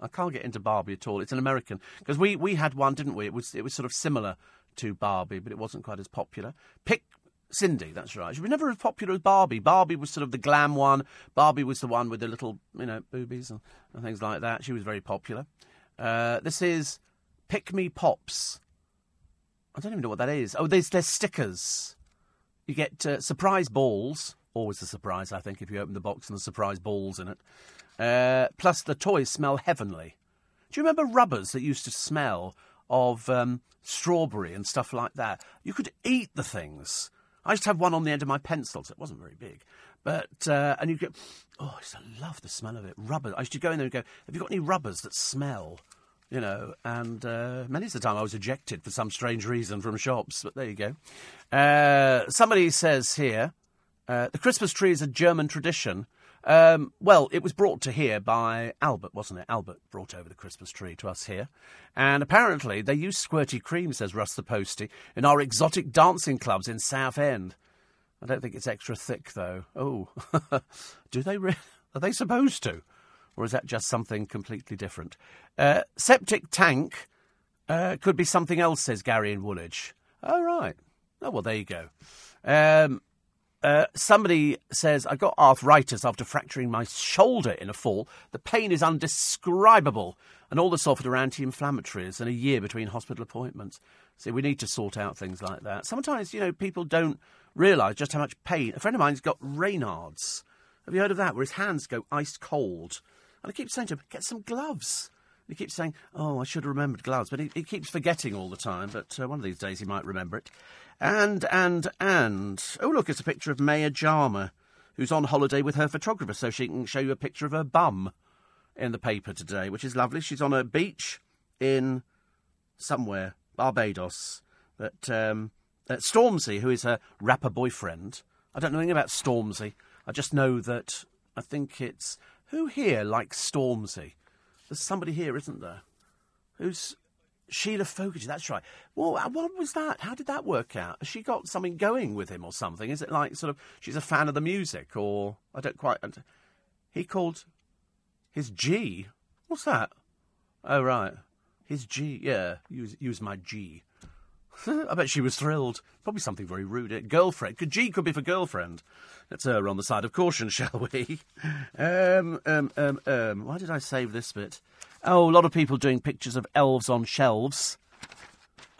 I can't get into Barbie at all. It's an American because we, we had one, didn't we? It was it was sort of similar to Barbie, but it wasn't quite as popular. Pick Sindy, that's right. She was never as popular as Barbie. Barbie was sort of the glam one. Barbie was the one with the little, you know, boobies and, and things like that. She was very popular. Uh, this is Pikmi Pops. I don't even know what that is. Oh, there's, there's stickers. You get uh, surprise balls. Always a surprise, I think, if you open the box and the surprise balls in it. Uh, plus, the toys smell heavenly. Do you remember rubbers that used to smell of um, strawberry and stuff like that? You could eat the things. I used to have one on the end of my pencil, so it wasn't very big. But, uh, and you go, oh, I used to love the smell of it. Rubber. I used to go in there and go, have you got any rubbers that smell? You know, and uh, many of the time I was ejected for some strange reason from shops, but there you go. Uh, somebody says here, uh, the Christmas tree is a German tradition. Um, well, it was brought to here by Albert, wasn't it? Albert brought over the Christmas tree to us here. And apparently they use squirty cream, says Russ the Postie, in our exotic dancing clubs in Southend. I don't think it's extra thick, though. Oh, do they really? Are they supposed to? Or is that just something completely different? Uh, septic tank uh, could be something else, says Gary in Woolwich. Oh, right. Oh, well, there you go. Um, uh, somebody says, I got arthritis after fracturing my shoulder in a fall. The pain is undescribable, and all the offered are anti inflammatories and a year between hospital appointments. See, we need to sort out things like that. Sometimes, you know, people don't realise just how much pain. A friend of mine's got Raynaud's. Have you heard of that? Where his hands go ice cold. And I keep saying to him, get some gloves. He keeps saying, oh, I should have remembered gloves. But he, he keeps forgetting all the time. But uh, one of these days he might remember it. And, and, and. Oh, look, it's a picture of Maya Jama, who's on holiday with her photographer, so she can show you a picture of her bum in the paper today, which is lovely. She's on a beach in somewhere, Barbados. But um, uh, Stormzy, who is her rapper boyfriend, I don't know anything about Stormzy. I just know that I think it's. Who here likes Stormzy? There's somebody here, isn't there? Who's Sheila Fogarty, that's right. Well, uh, what was that? How did that work out? Has she got something going with him or something? Is it like sort of she's a fan of the music or I don't quite. He called his G. What's that? Oh right, his G. Yeah, use my G. I bet she was thrilled. Probably something very rude. Girlfriend. Could G could be for girlfriend. Let's err on the side of caution, shall we? Um, um, um, um. Why did I save this bit? Oh, a lot of people doing pictures of elves on shelves.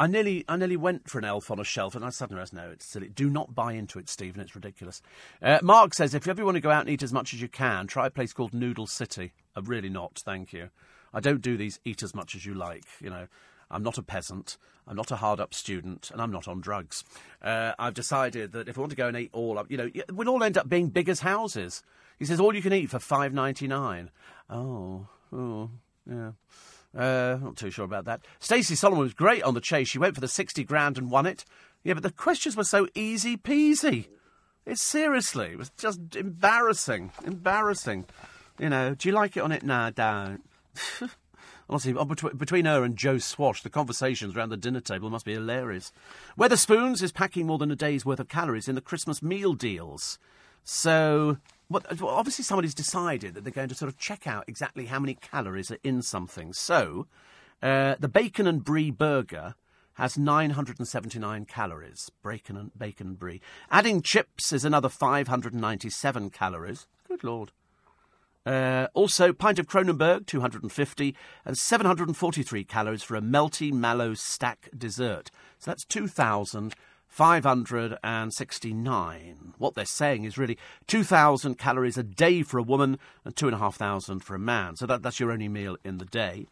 I nearly, I nearly went for an elf on a shelf, and I suddenly realised, no, it's silly. Do not buy into it, Stephen. It's ridiculous. Uh, Mark says, if you ever want to go out and eat as much as you can, try a place called Noodle City. I'm uh, really not, thank you. I don't do these eat as much as you like. You know, I'm not a peasant. I'm not a hard-up student, and I'm not on drugs. Uh, I've decided that if I want to go and eat all up, you know, we'll all end up being big as houses. He says all you can eat for five ninety nine. Oh, oh, yeah. Uh, not too sure about that. Stacey Solomon was great on the chase. She went for the 60 grand and won it. Yeah, but the questions were so easy peasy. It's seriously, it was just embarrassing. Embarrassing. You know, do you like it on it? No, I don't. Honestly, between, between her and Joe Swash, the conversations around the dinner table must be hilarious. Wetherspoons is packing more than a day's worth of calories in the Christmas meal deals. So, well, obviously, somebody's decided that they're going to sort of check out exactly how many calories are in something. So, uh, the bacon and brie burger has 979 calories. Bacon and bacon and brie. Adding chips is another 597 calories. Good lord. Uh, also, pint of Kronenbourg, 250, and 743 calories for a melty mallow stack dessert. So that's 2,569. What they're saying is really 2,000 calories a day for a woman and 2,500 for a man. So that, that's your only meal in the day.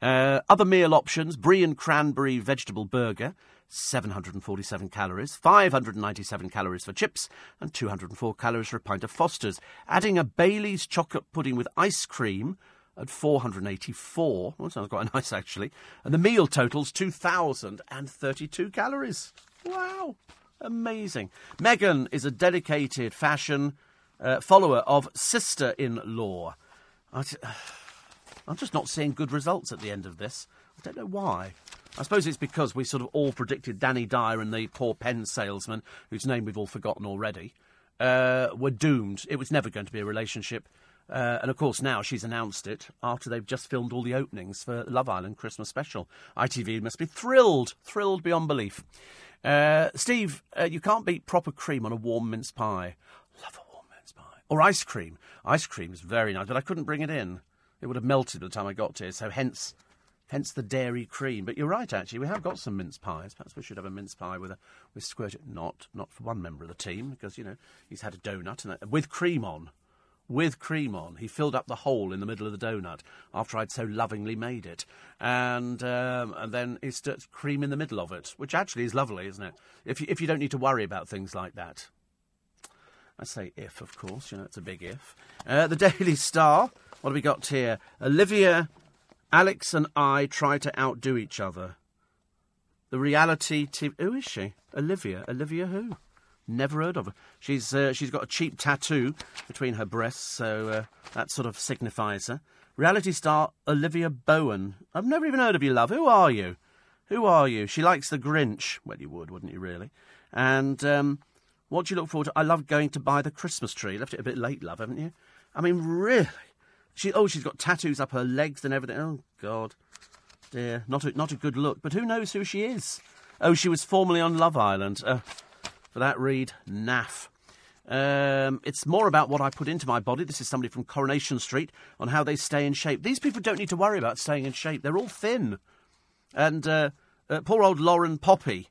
Uh, other meal options brie and cranberry vegetable burger, 747 calories, 597 calories for chips, and 204 calories for a pint of Foster's. Adding a Bailey's chocolate pudding with ice cream at 484. Well, sounds quite nice, actually. And the meal totals 2,032 calories. Wow. Amazing. Megan is a dedicated fashion uh, follower of sister in law. I'm just not seeing good results at the end of this. I don't know why. I suppose it's because we sort of all predicted Dani Dyer and the poor pen salesman, whose name we've all forgotten already, uh, were doomed. It was never going to be a relationship. Uh, and of course, now she's announced it after they've just filmed all the openings for Love Island Christmas special. ITV must be thrilled, thrilled beyond belief. Uh, Steve, uh, you can't beat proper cream on a warm mince pie. Love a warm mince pie. Or ice cream. Ice cream is very nice, but I couldn't bring it in. It would have melted by the time I got here, so hence hence the dairy cream. But you're right, actually, we have got some mince pies. Perhaps we should have a mince pie with a with squirt. Not not for one member of the team because you know he's had a donut and a, with cream on, with cream on. He filled up the hole in the middle of the donut after I'd so lovingly made it, and um, and then he stuck cream in the middle of it, which actually is lovely, isn't it? If you, if you don't need to worry about things like that. I say if, of course, you know, it's a big if. Uh, the Daily Star, what have we got here? Olivia Alex and I try to outdo each other. The reality TV. Who is she? Olivia. Olivia who? Never heard of her. She's uh, she's got a cheap tattoo between her breasts, so uh, that sort of signifies her. Reality star Olivia Bowen. I've never even heard of you, love. Who are you? Who are you? She likes the Grinch. Well, you would, wouldn't you, really? And um, what do you look forward to? I love going to buy the Christmas tree. Left it a bit late, love, haven't you? I mean, really? She oh, she's got tattoos up her legs and everything. Oh God, dear, not a, not a good look. But who knows who she is? Oh, she was formerly on Love Island. Uh, for that read, naff. Um, it's more about what I put into my body. This is somebody from Coronation Street on how they stay in shape. These people don't need to worry about staying in shape. They're all thin. And uh, uh, poor old Lauren Pope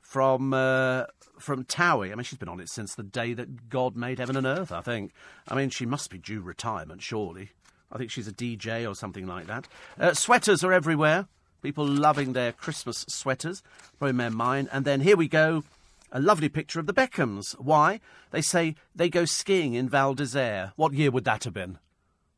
from uh, from Towie. I mean, she's been on it since the day that God made heaven and earth. I think. I mean, she must be due retirement, surely. I think she's a DJ or something like that. Uh, sweaters are everywhere. People loving their Christmas sweaters. Probably mine. And then here we go. A lovely picture of the Beckhams. Why? They say they go skiing in Val d'Isere. What year would that have been?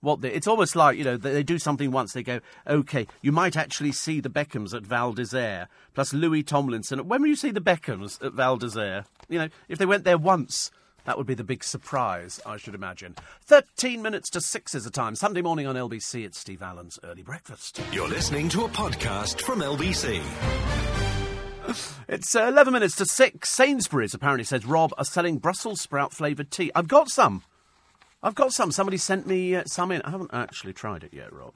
What the, it's almost like you know they, they, do something once. They go, okay, you might actually see the Beckhams at Val d'Isere plus Louis Tomlinson. When will you see the Beckhams at Val d'Isere? You know, if they went there once, that would be the big surprise, I should imagine. 13 minutes to 6 is the time. Sunday morning on LBC, it's Steve Allen's Early Breakfast. You're listening to a podcast from LBC. It's uh, 11 minutes to 6. Sainsbury's apparently says, Rob, are selling Brussels sprout flavoured tea. I've got some. I've got some. Somebody sent me uh, some in. I haven't actually tried it yet, Rob.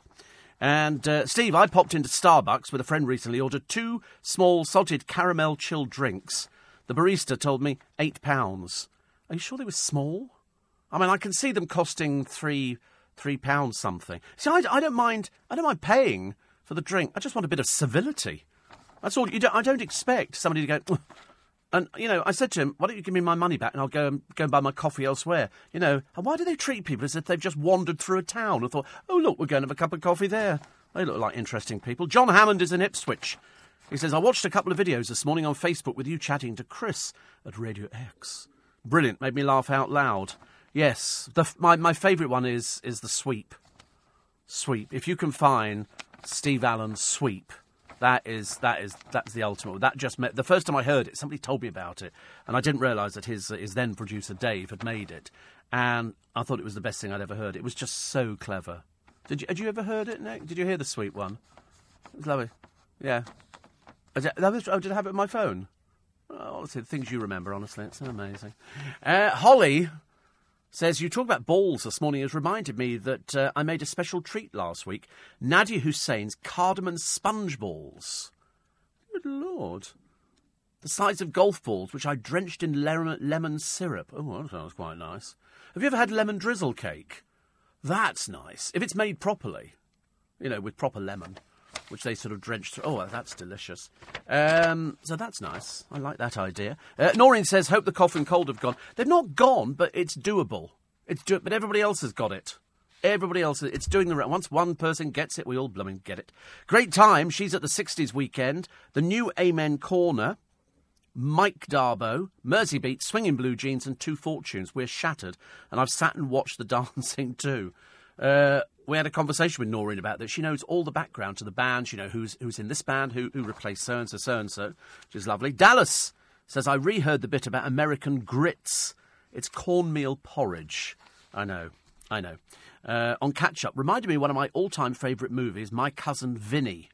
And uh, Steve, I popped into Starbucks with a friend recently, ordered two small salted caramel chilled drinks. The barista told me £8. Are you sure they were small? I mean, I can see them costing three three pounds something. See, I, I don't mind. I don't mind paying for the drink. I just want a bit of civility. That's all. Don't, I don't expect somebody to go. And you know, I said to him, "Why don't you give me my money back, and I'll go and go and buy my coffee elsewhere?" You know, and why do they treat people as if they've just wandered through a town and thought, "Oh, look, we're going to have a cup of coffee there." They look like interesting people. John Hammond is in Ipswich. He says, "I watched a couple of videos this morning on Facebook with you chatting to Chris at Radio X." Brilliant. Made me laugh out loud. Yes. The, my, my favourite one is, is the sweep. Sweep. If you can find Steve Allen's sweep, that is that is that's the ultimate. That just met, the first time I heard it, somebody told me about it, and I didn't realise that his his then producer Dave had made it, and I thought it was the best thing I'd ever heard. It was just so clever, Did you, had you ever heard it, Nick? Did you hear the sweet one? It was lovely. Yeah. That was- oh, did I have it on my phone? Honestly, the things you remember, honestly, it's amazing. Uh, Holly says, You talk about balls this morning has reminded me that uh, I made a special treat last week Nadiya Hussain's cardamom sponge balls. Good Lord. The size of golf balls, which I drenched in lemon, lemon syrup. Oh, that sounds quite nice. Have you ever had lemon drizzle cake? That's nice. If it's made properly, you know, with proper lemon, which they sort of drench through. Oh, that's delicious. Um, so that's nice. I like that idea. Uh, Noreen says, hope the cough and cold have gone. They've not gone, but it's doable. It's do- but everybody else has got it. Everybody else, it's doing the round. Once one person gets it, we all blooming get it. Great time. She's at the 60s weekend. The new Amen Corner. Mike d'Abo, Mersey Beat, Swinging Blue Jeans, and Two Fortunes. We're shattered, and I've sat and watched the dancing too. Uh, we had a conversation with Noreen about this. She knows all the background to the band. She knows who's who's in this band, who who replaced so and so, so and so, which is lovely. Dallas says I reheard the bit about American grits. It's cornmeal porridge. I know, I know. Uh, on catch up, reminded me of one of my all-time favourite movies, My Cousin Vinny.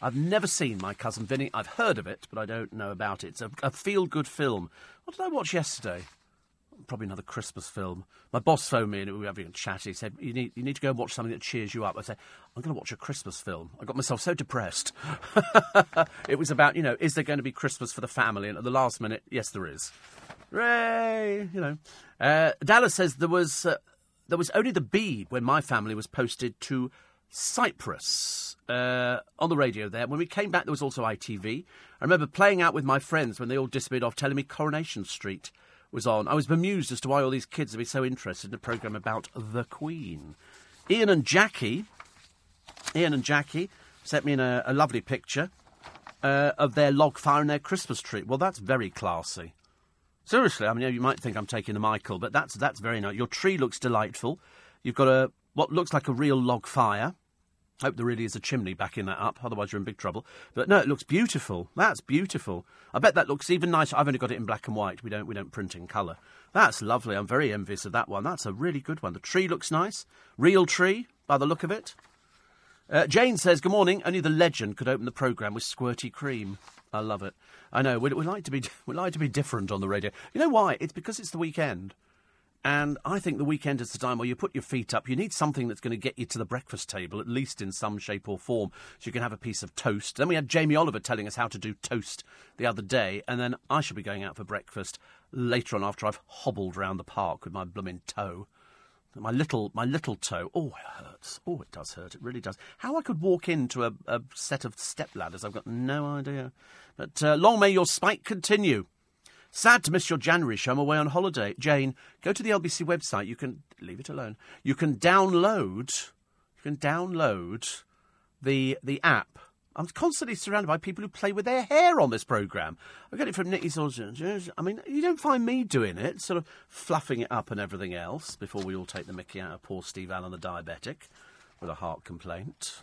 I've never seen My Cousin Vinny. I've heard of it, but I don't know about it. It's a, a feel good film. What did I watch yesterday? Probably another Christmas film. My boss phoned me and we were having a chat. He said, you need, you need to go and watch something that cheers you up. I said, I'm going to watch a Christmas film. I got myself so depressed. it was about, you know, is there going to be Christmas for the family? And at the last minute, yes, there is. Ray, You know. Uh, Dallas says there was, uh, there was only the bee when my family was posted to Cyprus uh, on the radio there. When we came back, there was also ITV. I remember playing out with my friends when they all disappeared off, telling me Coronation Street was on. I was bemused as to why all these kids would be so interested in a programme about the Queen. Ian and Jackie, Ian and Jackie sent me in a, a lovely picture uh, of their log fire and their Christmas tree. Well, that's very classy. Seriously, I mean, you might think I'm taking the Michael, but that's that's very nice. Your tree looks delightful. You've got a what looks like a real log fire. I hope there really is a chimney backing that up, otherwise you're in big trouble. But no, it looks beautiful. That's beautiful. I bet that looks even nicer. I've only got it in black and white. We don't we don't print in colour. That's lovely. I'm very envious of that one. That's a really good one. The tree looks nice. Real tree, by the look of it. Uh, Jane says, "Good morning. Only the legend could open the programme with squirty cream. I love it. I know we, we like to be we like to be different on the radio. You know why? It's because it's the weekend." And I think the weekend is the time where you put your feet up. You need something that's going to get you to the breakfast table, at least in some shape or form, so you can have a piece of toast. Then we had Jamie Oliver telling us how to do toast the other day, and then I shall be going out for breakfast later on after I've hobbled round the park with my blooming toe. My little, my little toe. Oh, it hurts. Oh, it does hurt. It really does. How I could walk into a, a set of step ladders, I've got no idea. But uh, long may your spike continue. Sad to miss your January show. I'm away on holiday. Jane, go to the LBC website. You can leave it alone. You can download. You can download the the app. I'm constantly surrounded by people who play with their hair on this program. I get it from Nicky Soldier. I mean, you don't find me doing it, sort of fluffing it up and everything else before we all take the Mickey out of poor Steve Allen, the diabetic, with a heart complaint,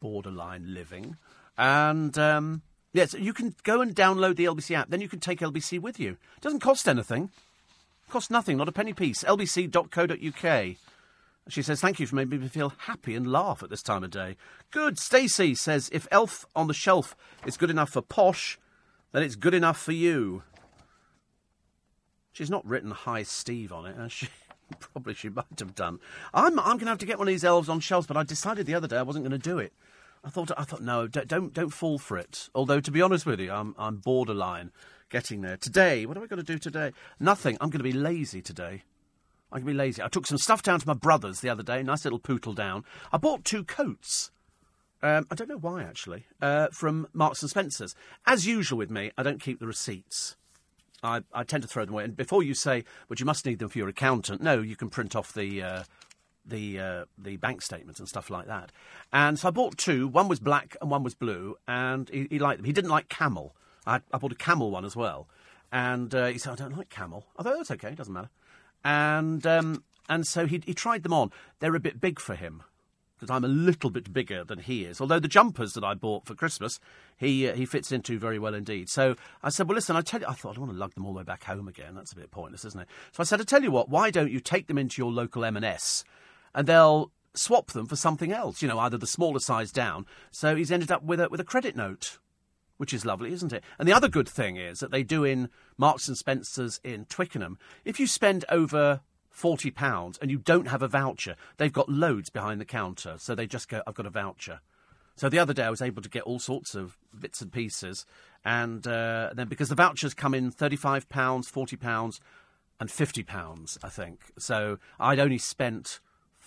borderline living, and. Um, Yes, you can go and download the LBC app. Then you can take LBC with you. It doesn't cost anything. It costs nothing, not a penny piece. lbc.co.uk. She says, thank you for making me feel happy and laugh at this time of day. Good. Stacey says, if Elf on the Shelf is good enough for Posh, then it's good enough for you. She's not written Hi Steve on it, has she? Probably she might have done. I'm, I'm going to have to get one of these elves on shelves, but I decided the other day I wasn't going to do it. I thought, I thought, no, don't, don't, fall for it. Although, to be honest with you, I'm, I'm borderline getting there. Today, what am I going to do today? Nothing. I'm going to be lazy today. I'm going to be lazy. I took some stuff down to my brother's the other day, nice little poodle down. I bought two coats. Um, I don't know why, actually, uh, from Marks and Spencer's. As usual with me, I don't keep the receipts. I, I tend to throw them away. And before you say, but you must need them for your accountant, no, you can print off the. Uh, the uh, the bank statements and stuff like that. And so I bought two. One was black and one was blue, and he, he liked them. He didn't like camel. I, I bought a camel one as well, and uh, he said, "I don't like camel." I thought that's okay, it doesn't matter. And um, and so he he tried them on. They're a bit big for him because I'm a little bit bigger than he is. Although the jumpers that I bought for Christmas, he uh, he fits into very well indeed. So I said, well, listen, I tell you, I thought I don't want to lug them all the way back home again. That's a bit pointless, isn't it? So I said, I tell you what, why don't you take them into your local M&S, and they'll swap them for something else, you know, either the smaller size down. So he's ended up with a, with a credit note, which is lovely, isn't it? And the other good thing is that they do in Marks and Spencer's in Twickenham, if you spend over forty pounds and you don't have a voucher, they've got loads behind the counter. So they just go, I've got a voucher. So the other day I was able to get all sorts of bits and pieces, and uh, then because the vouchers come in thirty-five pounds, forty pounds, and fifty pounds, I think. So I'd only spent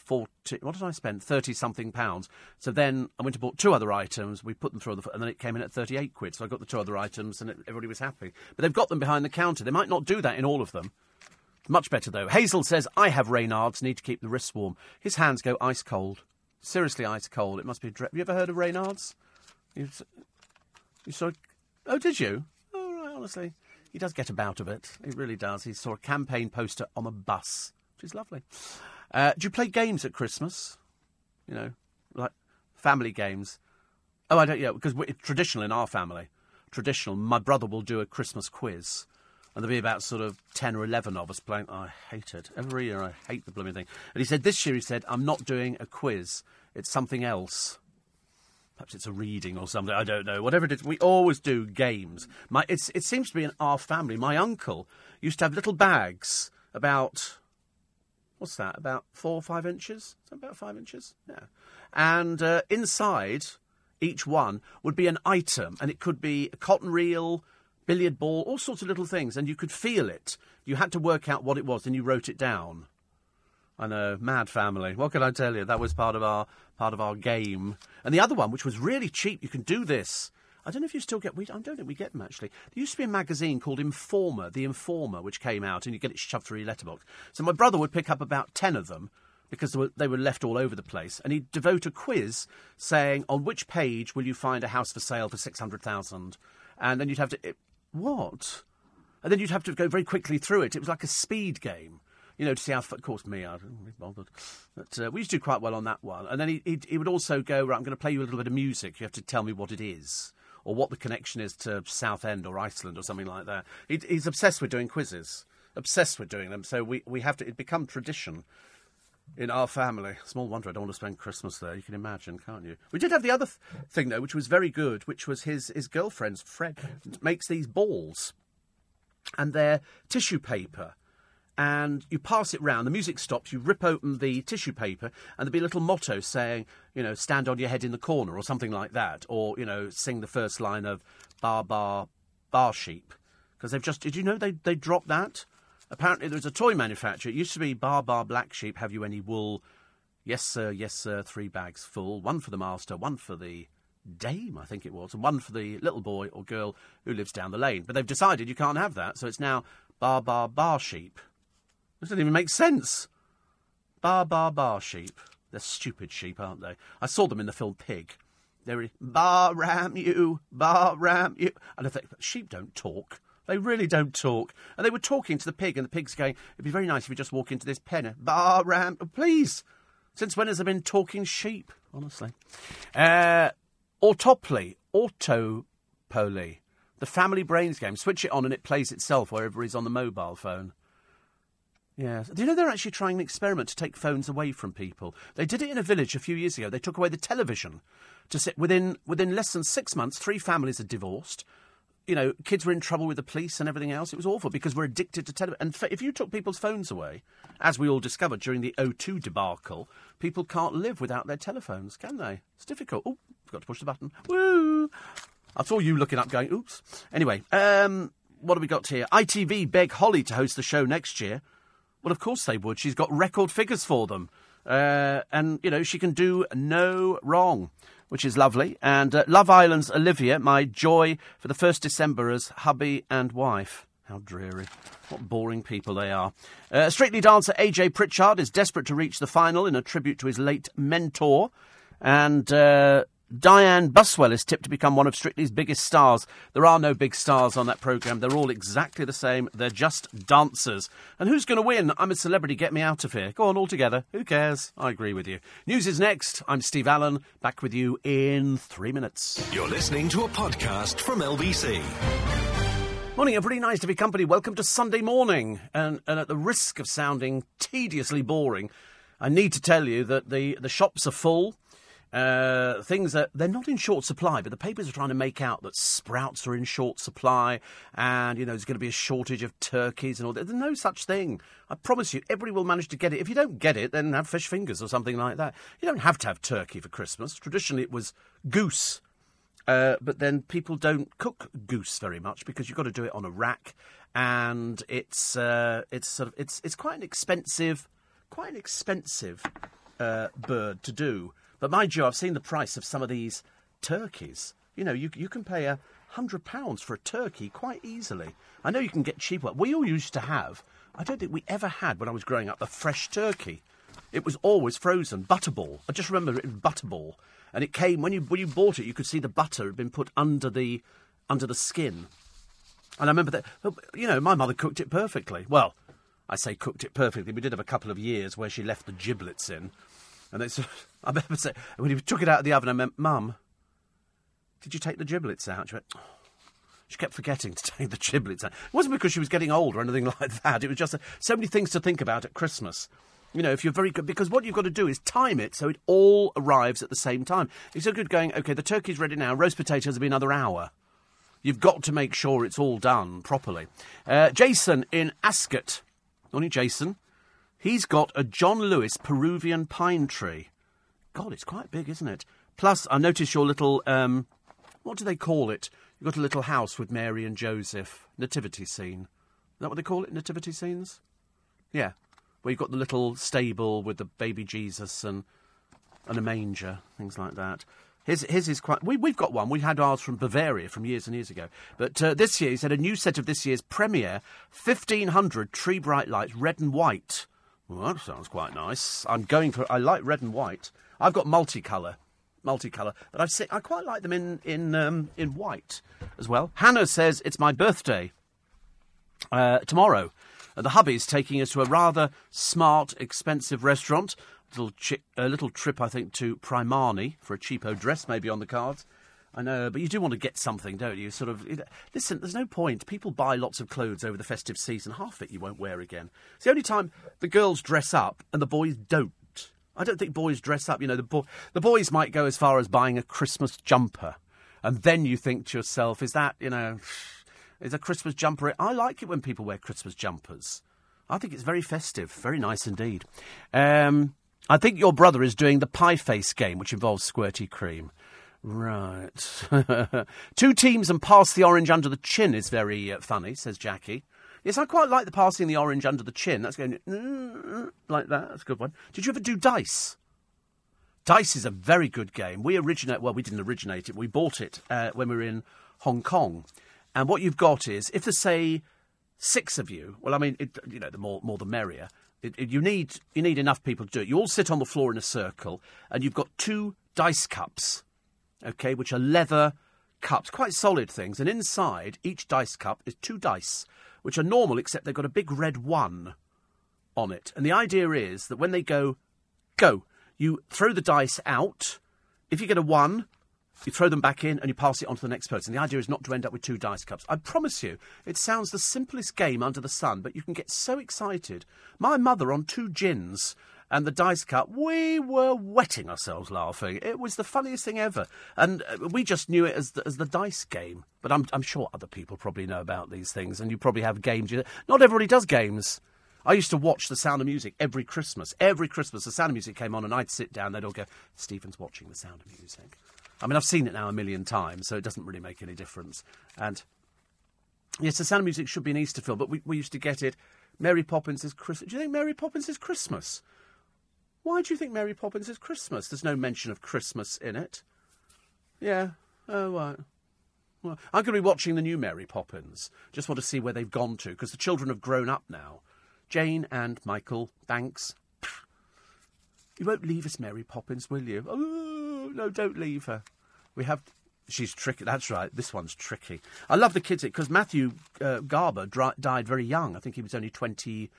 forty. What did I spend? Thirty something pounds. So then I went and bought two other items. We put them through, the, and then it came in at thirty-eight quid. So I got the two other items, and it, everybody was happy. But they've got them behind the counter. They might not do that in all of them. Much better though. Hazel says I have Raynaud's. Need to keep the wrists warm. His hands go ice cold. Seriously ice cold. It must be. Dre- Have you ever heard of Raynaud's? You, saw. Oh, did you? Oh, right. Honestly, he does get about a bit. He really does. He saw a campaign poster on a bus, which is lovely. Uh, do you play games at Christmas? You know, like family games. Oh, I don't. Yeah, because it's traditional in our family. Traditional. My brother will do a Christmas quiz. And there'll be about sort of 10 or 11 of us playing. Oh, I hate it. Every year I hate the blooming thing. And he said, this year, he said, I'm not doing a quiz. It's something else. Perhaps it's a reading or something. I don't know. Whatever it is, we always do games. My, it seems to be in our family. My uncle used to have little bags about, what's that, about four or five inches? About five inches? Yeah. And uh, inside each one would be an item, and it could be a cotton reel, billiard ball, all sorts of little things, and you could feel it. You had to work out what it was, and you wrote it down. I know, mad family. What can I tell you? That was part of our part of our game. And the other one, which was really cheap, you can do this. I don't know if you still get. We, I don't think we get them actually. There used to be a magazine called Informer, The Informer, which came out, and you get it shoved through your letterbox. So my brother would pick up about ten of them because they were, they were left all over the place, and he'd devote a quiz saying, "On which page will you find a house for sale for six hundred thousand? And then you'd have to. It, what? And then you'd have to go very quickly through it. It was like a speed game, you know, to see how. Of course, me, I didn't really bothered. But uh, we used to do quite well on that one. And then he, he, he would also go, right, I'm going to play you a little bit of music. You have to tell me what it is. Or what the connection is to Southend or Iceland or something like that. He, he's obsessed with doing quizzes, obsessed with doing them. So we, we have to, it become tradition in our family. Small wonder I don't want to spend Christmas there. You can imagine, can't you? We did have the other th- thing though, which was very good, which was his his girlfriend's friend makes these balls, and they're tissue paper. And you pass it round, the music stops, you rip open the tissue paper, and there'll be a little motto saying, you know, stand on your head in the corner, or something like that, or, you know, sing the first line of Bar Bar Bar Sheep. Because they've just, did you know they, they dropped that? Apparently, there's a toy manufacturer. It used to be Bar Bar Black Sheep. Have you any wool? Yes, sir. Yes, sir. Three bags full. One for the master. One for the dame, I think it was, and one for the little boy or girl who lives down the lane. But they've decided you can't have that, so it's now Bar Bar Bar Sheep. This doesn't even make sense. Bar Bar Bar Sheep. They're stupid sheep, aren't they? I saw them in the film Pig. They're Bar Ram you, Bar Ram you. And I think, sheep don't talk. They really don't talk. And they were talking to the pig, and the pig's going, It'd be very nice if you just walk into this pen. Bar ram. Please. Since when has there been talking sheep? Honestly. Uh, Autoply. Autopoly. The family brains game. Switch it on and it plays itself wherever he's on the mobile phone. Yes. Do you know they're actually trying an experiment to take phones away from people? They did it in a village a few years ago. They took away the television. To sit within within less than six months, three families had divorced you know, kids were in trouble with the police and everything else. It was awful because we're addicted to television. And if you took people's phones away, as we all discovered during the O2 debacle, people can't live without their telephones, can they? It's difficult. Oh, forgot to push the button. Woo! I saw you looking up, going, "Oops." Anyway, um, what have we got here? ITV beg Holly to host the show next year. Well, of course they would. She's got record figures for them, uh, and you know she can do no wrong which is lovely. And uh, Love Island's Olivia, my joy for the first December as hubby and wife. How dreary. What boring people they are. Uh, Strictly dancer AJ Pritchard is desperate to reach the final in a tribute to his late mentor. And uh, Dianne Buswell is tipped to become one of Strictly's biggest stars. There are no big stars on that programme. They're all exactly the same. They're just dancers. And who's going to win? I'm a celebrity. Get me out of here. Go on, all together. Who cares? I agree with you. News is next. I'm Steve Allen. Back with you in three minutes. You're listening to a podcast from LBC. Morning, everybody. Nice to be company. Welcome to Sunday morning. And, and at the risk of sounding tediously boring, I need to tell you that the, the shops are full. Uh, things that they're not in short supply, but the papers are trying to make out that sprouts are in short supply, and you know there's going to be a shortage of turkeys and all that. There's no such thing. I promise you, everybody will manage to get it. If you don't get it, then have fish fingers or something like that. You don't have to have turkey for Christmas. Traditionally, it was goose, uh, but then people don't cook goose very much because you've got to do it on a rack, and it's uh, it's sort of it's it's quite an expensive, quite an expensive uh, bird to do. But mind you, I've seen the price of some of these turkeys. You know, you you can pay a hundred pounds for a turkey quite easily. I know you can get cheaper. We all used to have. I don't think we ever had when I was growing up a fresh turkey. It was always frozen, butterball. I just remember it was butterball, and it came when you when you bought it. You could see the butter had been put under the under the skin, and I remember that. You know, my mother cooked it perfectly. Well, I say cooked it perfectly. We did have a couple of years where she left the giblets in. And of, I remember saying, when he took it out of the oven, I meant, Mum, did you take the giblets out? She went, oh. She kept forgetting to take the giblets out. It wasn't because she was getting old or anything like that. It was just so many things to think about at Christmas. You know, if you're very good, because what you've got to do is time it so it all arrives at the same time. It's so good going, okay, the turkey's ready now, roast potatoes will be another hour. You've got to make sure it's all done properly. Uh, Jason in Ascot. Morning, Jason. He's got a John Lewis Peruvian pine tree. God, it's quite big, isn't it? Plus, I noticed your little, um, what do they call it? You've got a little house with Mary and Joseph. Nativity scene. Is that what they call it? Nativity scenes? Yeah. Where you've got the little stable with the baby Jesus and, and a manger, things like that. His, his is quite. We, we've got one. We had ours from Bavaria from years and years ago. But uh, this year, he said a new set of this year's premiere 1,500 tree bright lights, red and white. Well, that sounds quite nice. I'm going for. I like red and white. I've got multicolour, multicolour, but I've I quite like them in in um, in white as well. Hannah says it's my birthday uh, tomorrow. Uh, the hubby's taking us to a rather smart, expensive restaurant. Little chi- a little trip, I think, to Primani for a cheapo dress, maybe on the cards. I know, but you do want to get something, don't you? Sort of. Listen, there's no point. People buy lots of clothes over the festive season. Half of it you won't wear again. It's the only time the girls dress up and the boys don't. I don't think boys dress up. You know, the, bo- the boys might go as far as buying a Christmas jumper. And then you think to yourself, is that, you know, is a Christmas jumper? I like it when people wear Christmas jumpers. I think it's very festive, very nice indeed. Um, I think your brother is doing the pie face game, which involves squirty cream. Right. Two teams and pass the orange under the chin is very uh, funny, says Jackie. Yes, I quite like the passing the orange under the chin. That's going like that. That's a good one. Did you ever do dice? Dice is a very good game. We originate. Well, we didn't originate it. We bought it uh, when we were in Hong Kong. And what you've got is, if there's say six of you, well, I mean, it, you know, the more more the merrier. It, it, you need you need enough people to do it. You all sit on the floor in a circle, and you've got two dice cups okay, which are leather cups, quite solid things. And inside each dice cup is two dice, which are normal, except they've got a big red one on it. And the idea is that when they go, go, you throw the dice out. If you get a one, you throw them back in and you pass it on to the next person. The idea is not to end up with two dice cups. I promise you, it sounds the simplest game under the sun, but you can get so excited. My mother on two gins and the dice cup, we were wetting ourselves laughing. It was the funniest thing ever. And uh, we just knew it as the, as the dice game. But I'm, I'm sure other people probably know about these things, and you probably have games. Not everybody does games. I used to watch The Sound of Music every Christmas. Every Christmas, The Sound of Music came on, and I'd sit down, they'd all go, Stephen's watching The Sound of Music. I mean, I've seen it now a million times, so it doesn't really make any difference. And yes, The Sound of Music should be an Easter film, but we, we used to get it. Mary Poppins is Christmas. Do you think Mary Poppins is Christmas? Why do you think Mary Poppins is Christmas? There's no mention of Christmas in it. Yeah. Oh, right. Well, I'm going to be watching the new Mary Poppins. Just want to see where they've gone to, because the children have grown up now. Jane and Michael Banks. You won't leave us, Mary Poppins, will you? Oh, no, don't leave her. We have. She's tricky. That's right. This one's tricky. I love the kids because Matthew uh, Garber died very young. I think he was only 21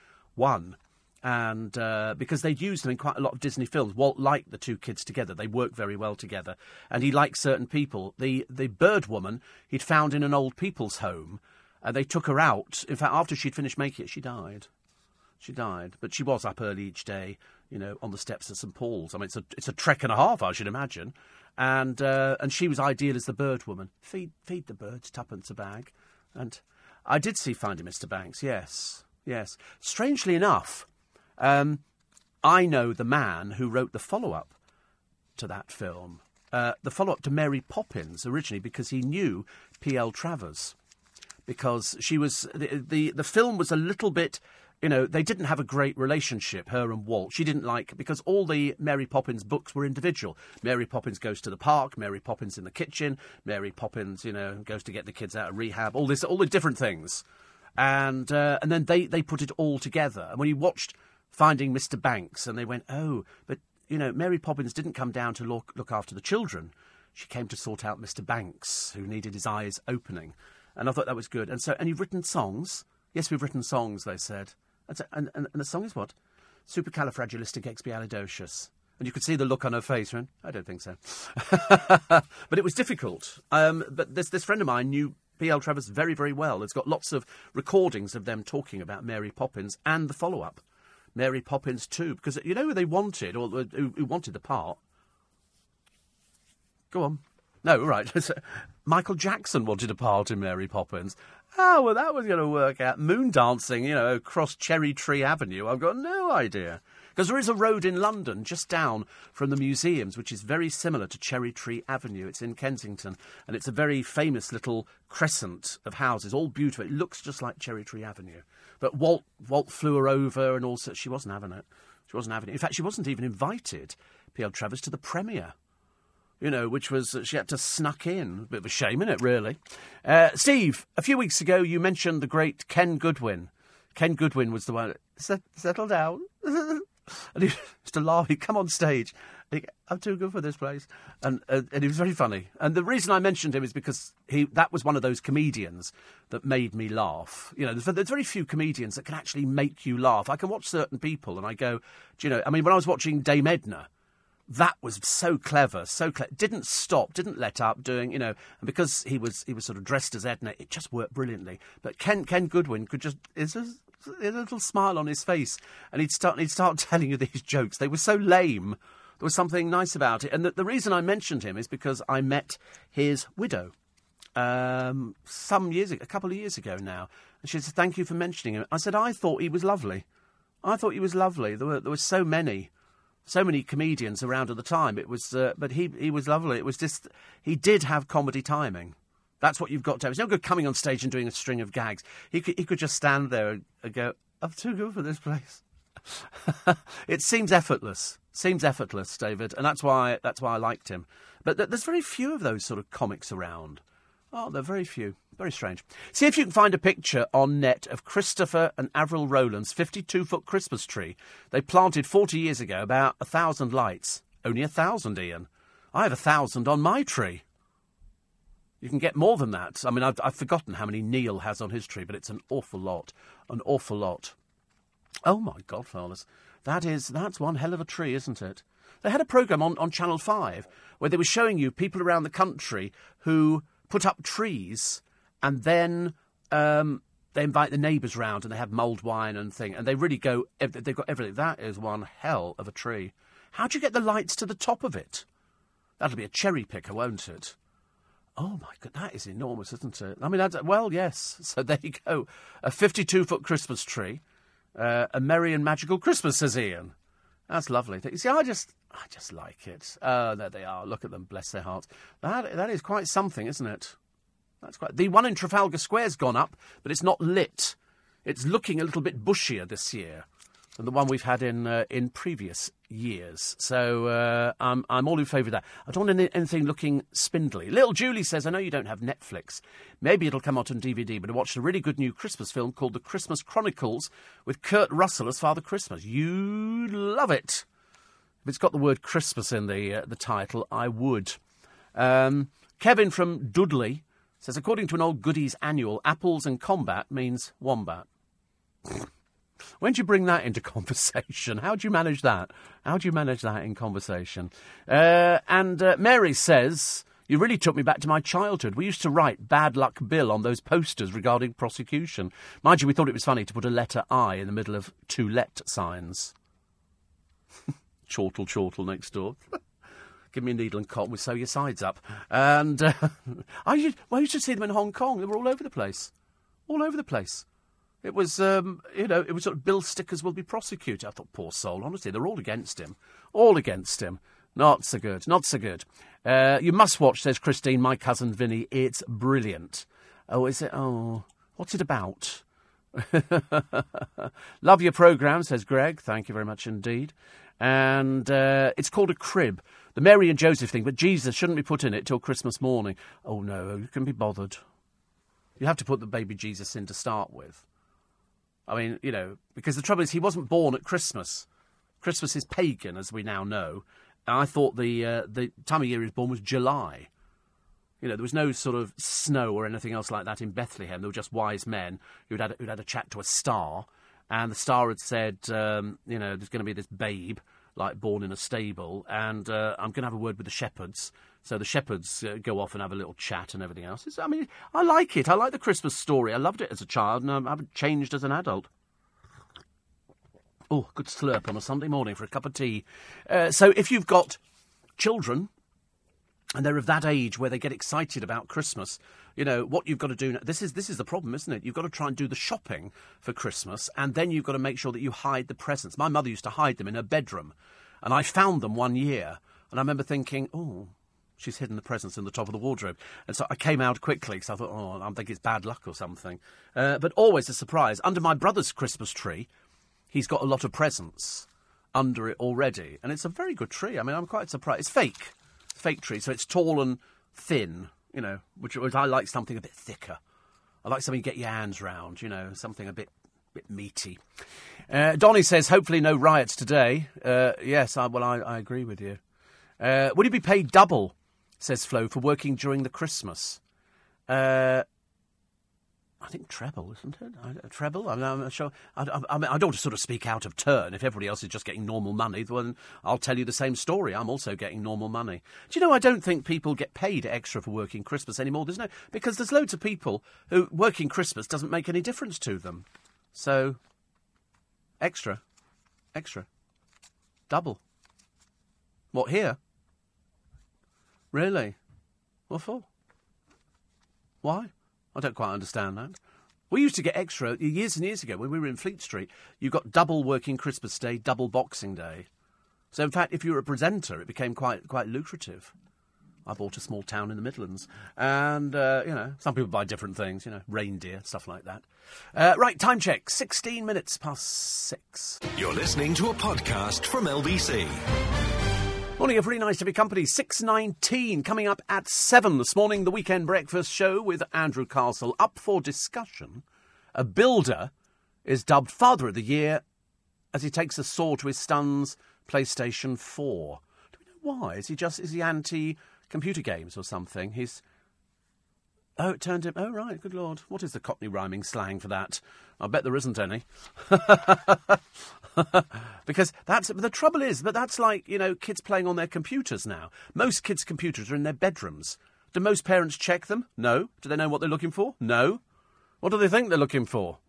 and uh, because they'd used them in quite a lot of Disney films. Walt liked the two kids together; they work very well together, and he liked certain people. The the bird woman he'd found in an old people's home, and they took her out. In fact, after she'd finished making it, she died. She died, but she was up early each day, you know, on the steps of St Paul's. I mean, it's a it's a trek and a half, I should imagine. And uh, and she was ideal as the bird woman. Feed feed the birds, tuppence a bag. And I did see Finding Mr. Banks. Yes, yes. Strangely enough, um, I know the man who wrote the follow up to that film, uh, the follow up to Mary Poppins originally, because he knew P.L. Travers. Because she was the, the the film was a little bit you know, they didn't have a great relationship, her and Walt. She didn't like, because all the Mary Poppins books were individual. Mary Poppins goes to the park, Mary Poppins in the kitchen, Mary Poppins, you know, goes to get the kids out of rehab, all this, all the different things. And, uh, and then they, they put it all together. And when you watched Finding Mr. Banks, and they went, oh, but, you know, Mary Poppins didn't come down to look, look after the children. She came to sort out Mr. Banks, who needed his eyes opening. And I thought that was good. And so, and you've written songs? Yes, we've written songs, they said. And, and, and the song is what? Supercalifragilisticexpialidocious. And you could see the look on her face. Right? I don't think so. but it was difficult. Um, but this, this friend of mine knew P.L. Travers very, very well. It's got lots of recordings of them talking about Mary Poppins and the follow up, Mary Poppins too, Because you know who they wanted, or uh, who, who wanted the part? Go on. No, right. Michael Jackson wanted a part in Mary Poppins. Oh, well, that was going to work out. Moon dancing, you know, across Cherry Tree Avenue. I've got no idea. Because there is a road in London just down from the museums, which is very similar to Cherry Tree Avenue. It's in Kensington, and it's a very famous little crescent of houses, all beautiful. It looks just like Cherry Tree Avenue. But Walt, Walt flew her over, and also she wasn't having it. She wasn't having it. In fact, she wasn't even invited, P.L. Travers, to the premiere you know, which was she had to snuck in. A bit of a shame, isn't it, really? Uh, Steve, a few weeks ago you mentioned the great Ken Goodwin. Ken Goodwin was the one. Settle down. and he used to laugh. He'd come on stage. I'm too good for this place, and uh, and he was very funny. And the reason I mentioned him is because he that was one of those comedians that made me laugh. You know, there's, there's very few comedians that can actually make you laugh. I can watch certain people, and I go, do you know? I mean, when I was watching Dame Edna that was so clever, so clever. Didn't stop, didn't let up doing, you know, and because he was he was sort of dressed as Edna, it just worked brilliantly. But Ken Ken Goodwin could just is a, little smile on his face, and he'd start he'd start telling you these jokes. They were so lame. There was something nice about it, and the, the reason I mentioned him is because I met his widow um, some years ago, a couple of years ago now, and she said, "Thank you for mentioning him." I said, "I thought he was lovely. I thought he was lovely. There were there were so many." so many comedians around at the time. It was, uh, but he he was lovely. It was just he did have comedy timing. That's what you've got to have. It's no good coming on stage and doing a string of gags. He could, he could just stand there and, and go, "I'm too good for this place." it seems effortless. Seems effortless, David, and that's why that's why I liked him. But th- there's very few of those sort of comics around. Oh, there are very few. Very strange. See if you can find a picture on net of Christopher and Avril Rowland's 52 foot Christmas tree. They planted 40 years ago about a thousand lights. Only a thousand, Ian. I have a thousand on my tree. You can get more than that. I mean, I've, I've forgotten how many Neil has on his tree, but it's an awful lot. An awful lot. Oh my God, fellas. That is, that's one hell of a tree, isn't it? They had a programme on, on Channel 5 where they were showing you people around the country who put up trees and then um, they invite the neighbours round and they have mulled wine and thing, and they really go. They've got everything. That is one hell of a tree. How do you get the lights to the top of it? That'll be a cherry picker, won't it? Oh my god, that is enormous, isn't it? I mean, well, yes. So there you go, a fifty-two foot Christmas tree, uh, a merry and magical Christmas, says Ian. That's lovely. You see, I just, I just like it. Oh, there they are. Look at them, bless their hearts. That, that is quite something, isn't it? That's quite. The one in Trafalgar Square's gone up, but it's not lit. It's looking a little bit bushier this year than the one we've had in uh, in previous years. So uh, I'm I'm all in favour of that. I don't want any, anything looking spindly. Little Julie says, I know you don't have Netflix. Maybe it'll come out on DVD, but I watched a really good new Christmas film called The Christmas Chronicles with Kurt Russell as Father Christmas. You'd love it. If it's got the word Christmas in the uh, the title, I would. Um, Kevin from Dudley says, according to an old goodies annual, apples and combat means wombat. when do you bring that into conversation? How do you manage that? How do you manage that in conversation? Uh, and uh, Mary says, You really took me back to my childhood. We used to write Bad Luck Bill on those posters regarding prosecution. Mind you, we thought it was funny to put a letter I in the middle of two let signs. chortle, chortle next door. Give me a needle and cotton, we sew your sides up. And uh, I, used, well, I used to see them in Hong Kong. They were all over the place. All over the place. It was, um, you know, it was sort of Bill Stickers will be prosecuted. I thought, poor soul, honestly, they're all against him. All against him. Not so good, not so good. Uh, you must watch, says Christine, my cousin Vinny. It's brilliant. Oh, is it? Oh, what's it about? Love your programme, says Greg. Thank you very much indeed. And uh, it's called a crib. The Mary and Joseph thing, but Jesus shouldn't be put in it till Christmas morning. Oh no, you can be bothered. You have to put the baby Jesus in to start with. I mean, you know, because the trouble is he wasn't born at Christmas. Christmas is pagan, as we now know. And I thought the uh, the time of year he was born was July. You know, there was no sort of snow or anything else like that in Bethlehem. There were just wise men who'd had, who'd had a chat to a star, and the star had said, um, you know, there's going to be this babe, like born in a stable, and uh, I'm going to have a word with the shepherds. So the shepherds uh, go off and have a little chat and everything else. It's, I mean, I like it. I like the Christmas story. I loved it as a child, and I haven't changed as an adult. Oh, good slurp on a Sunday morning for a cup of tea. Uh, so if you've got children and they're of that age where they get excited about Christmas, you know what you've got to do. Now, this is this is the problem, isn't it? You've got to try and do the shopping for Christmas, and then you've got to make sure that you hide the presents. My mother used to hide them in her bedroom, and I found them one year, and I remember thinking, oh. She's hidden the presents in the top of the wardrobe. And so I came out quickly because I thought, oh, I think it's bad luck or something. Uh, but always a surprise. Under my brother's Christmas tree, he's got a lot of presents under it already. And it's a very good tree. I mean, I'm quite surprised. It's fake. Fake tree. So it's tall and thin, you know, which, which I like something a bit thicker. I like something you get your hands round, you know, something a bit bit meaty. Uh, Donny says, hopefully no riots today. Uh, yes, I, well, I, I, agree with you. Uh, would he be paid double, says Flo, for working during the Christmas? Uh, I think treble, isn't it? I, treble. I'm, I'm sure. I, I, I, mean, I don't want to sort of speak out of turn. If everybody else is just getting normal money, then I'll tell you the same story. I'm also getting normal money. Do you know? I don't think people get paid extra for working Christmas anymore. There's no because there's loads of people who working Christmas doesn't make any difference to them. So, extra, extra, double. What here? Really? What for? Why? I don't quite understand that. We used to get extra years and years ago when we were in Fleet Street. You got double working Christmas Day, double Boxing Day. So in fact, if you were a presenter, it became quite quite lucrative. I bought a small town in the Midlands, and uh, you know, some people buy different things. You know, reindeer stuff like that. Uh, right, time check: sixteen minutes past six. You're listening to a podcast from LBC. Morning, a really nice to be company. 6.19 coming up at 7 this morning, the weekend breakfast show with Andrew Castle. Up for discussion, a builder is dubbed Father of the Year as he takes a saw to his son's PlayStation 4. Do we know why? Is he just, is he anti-computer games or something? He's... Oh, it turned him... Oh, right, good lord. What is the Cockney rhyming slang for that? I bet there isn't any. because that's the trouble is that that's like you know kids playing on their computers now. Most kids' computers are in their bedrooms. Do most parents check them? No. Do they know what they're looking for? No. What do they think they're looking for?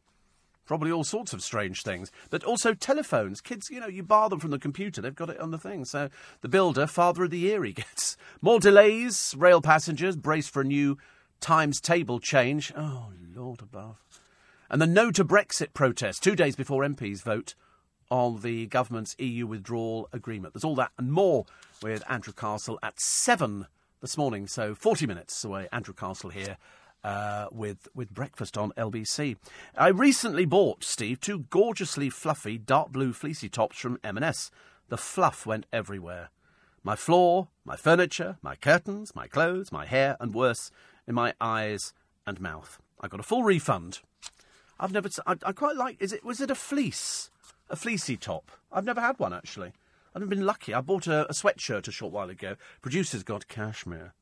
Probably all sorts of strange things. But also telephones. Kids, you know, you bar them from the computer, they've got it on the thing. So the builder, father of the year, he gets. More delays, rail passengers brace for a new times table change. Oh, Lord above. And the no to Brexit protest, two days before MPs vote on the government's EU withdrawal agreement. There's all that and more with Andrew Castle at 7 this morning, so 40 minutes away. Andrew Castle here. Uh, with with breakfast on LBC. I recently bought Steve two gorgeously fluffy dark blue fleecy tops from M&S. The fluff went everywhere. My floor, my furniture, my curtains, my clothes, my hair, and worse, in my eyes and mouth. I got a full refund. I've never. I, quite like. Is it? Was it a fleece? a fleecy top. I've never had one actually. I've been lucky. I bought a, a sweatshirt a short while ago. Producers got cashmere.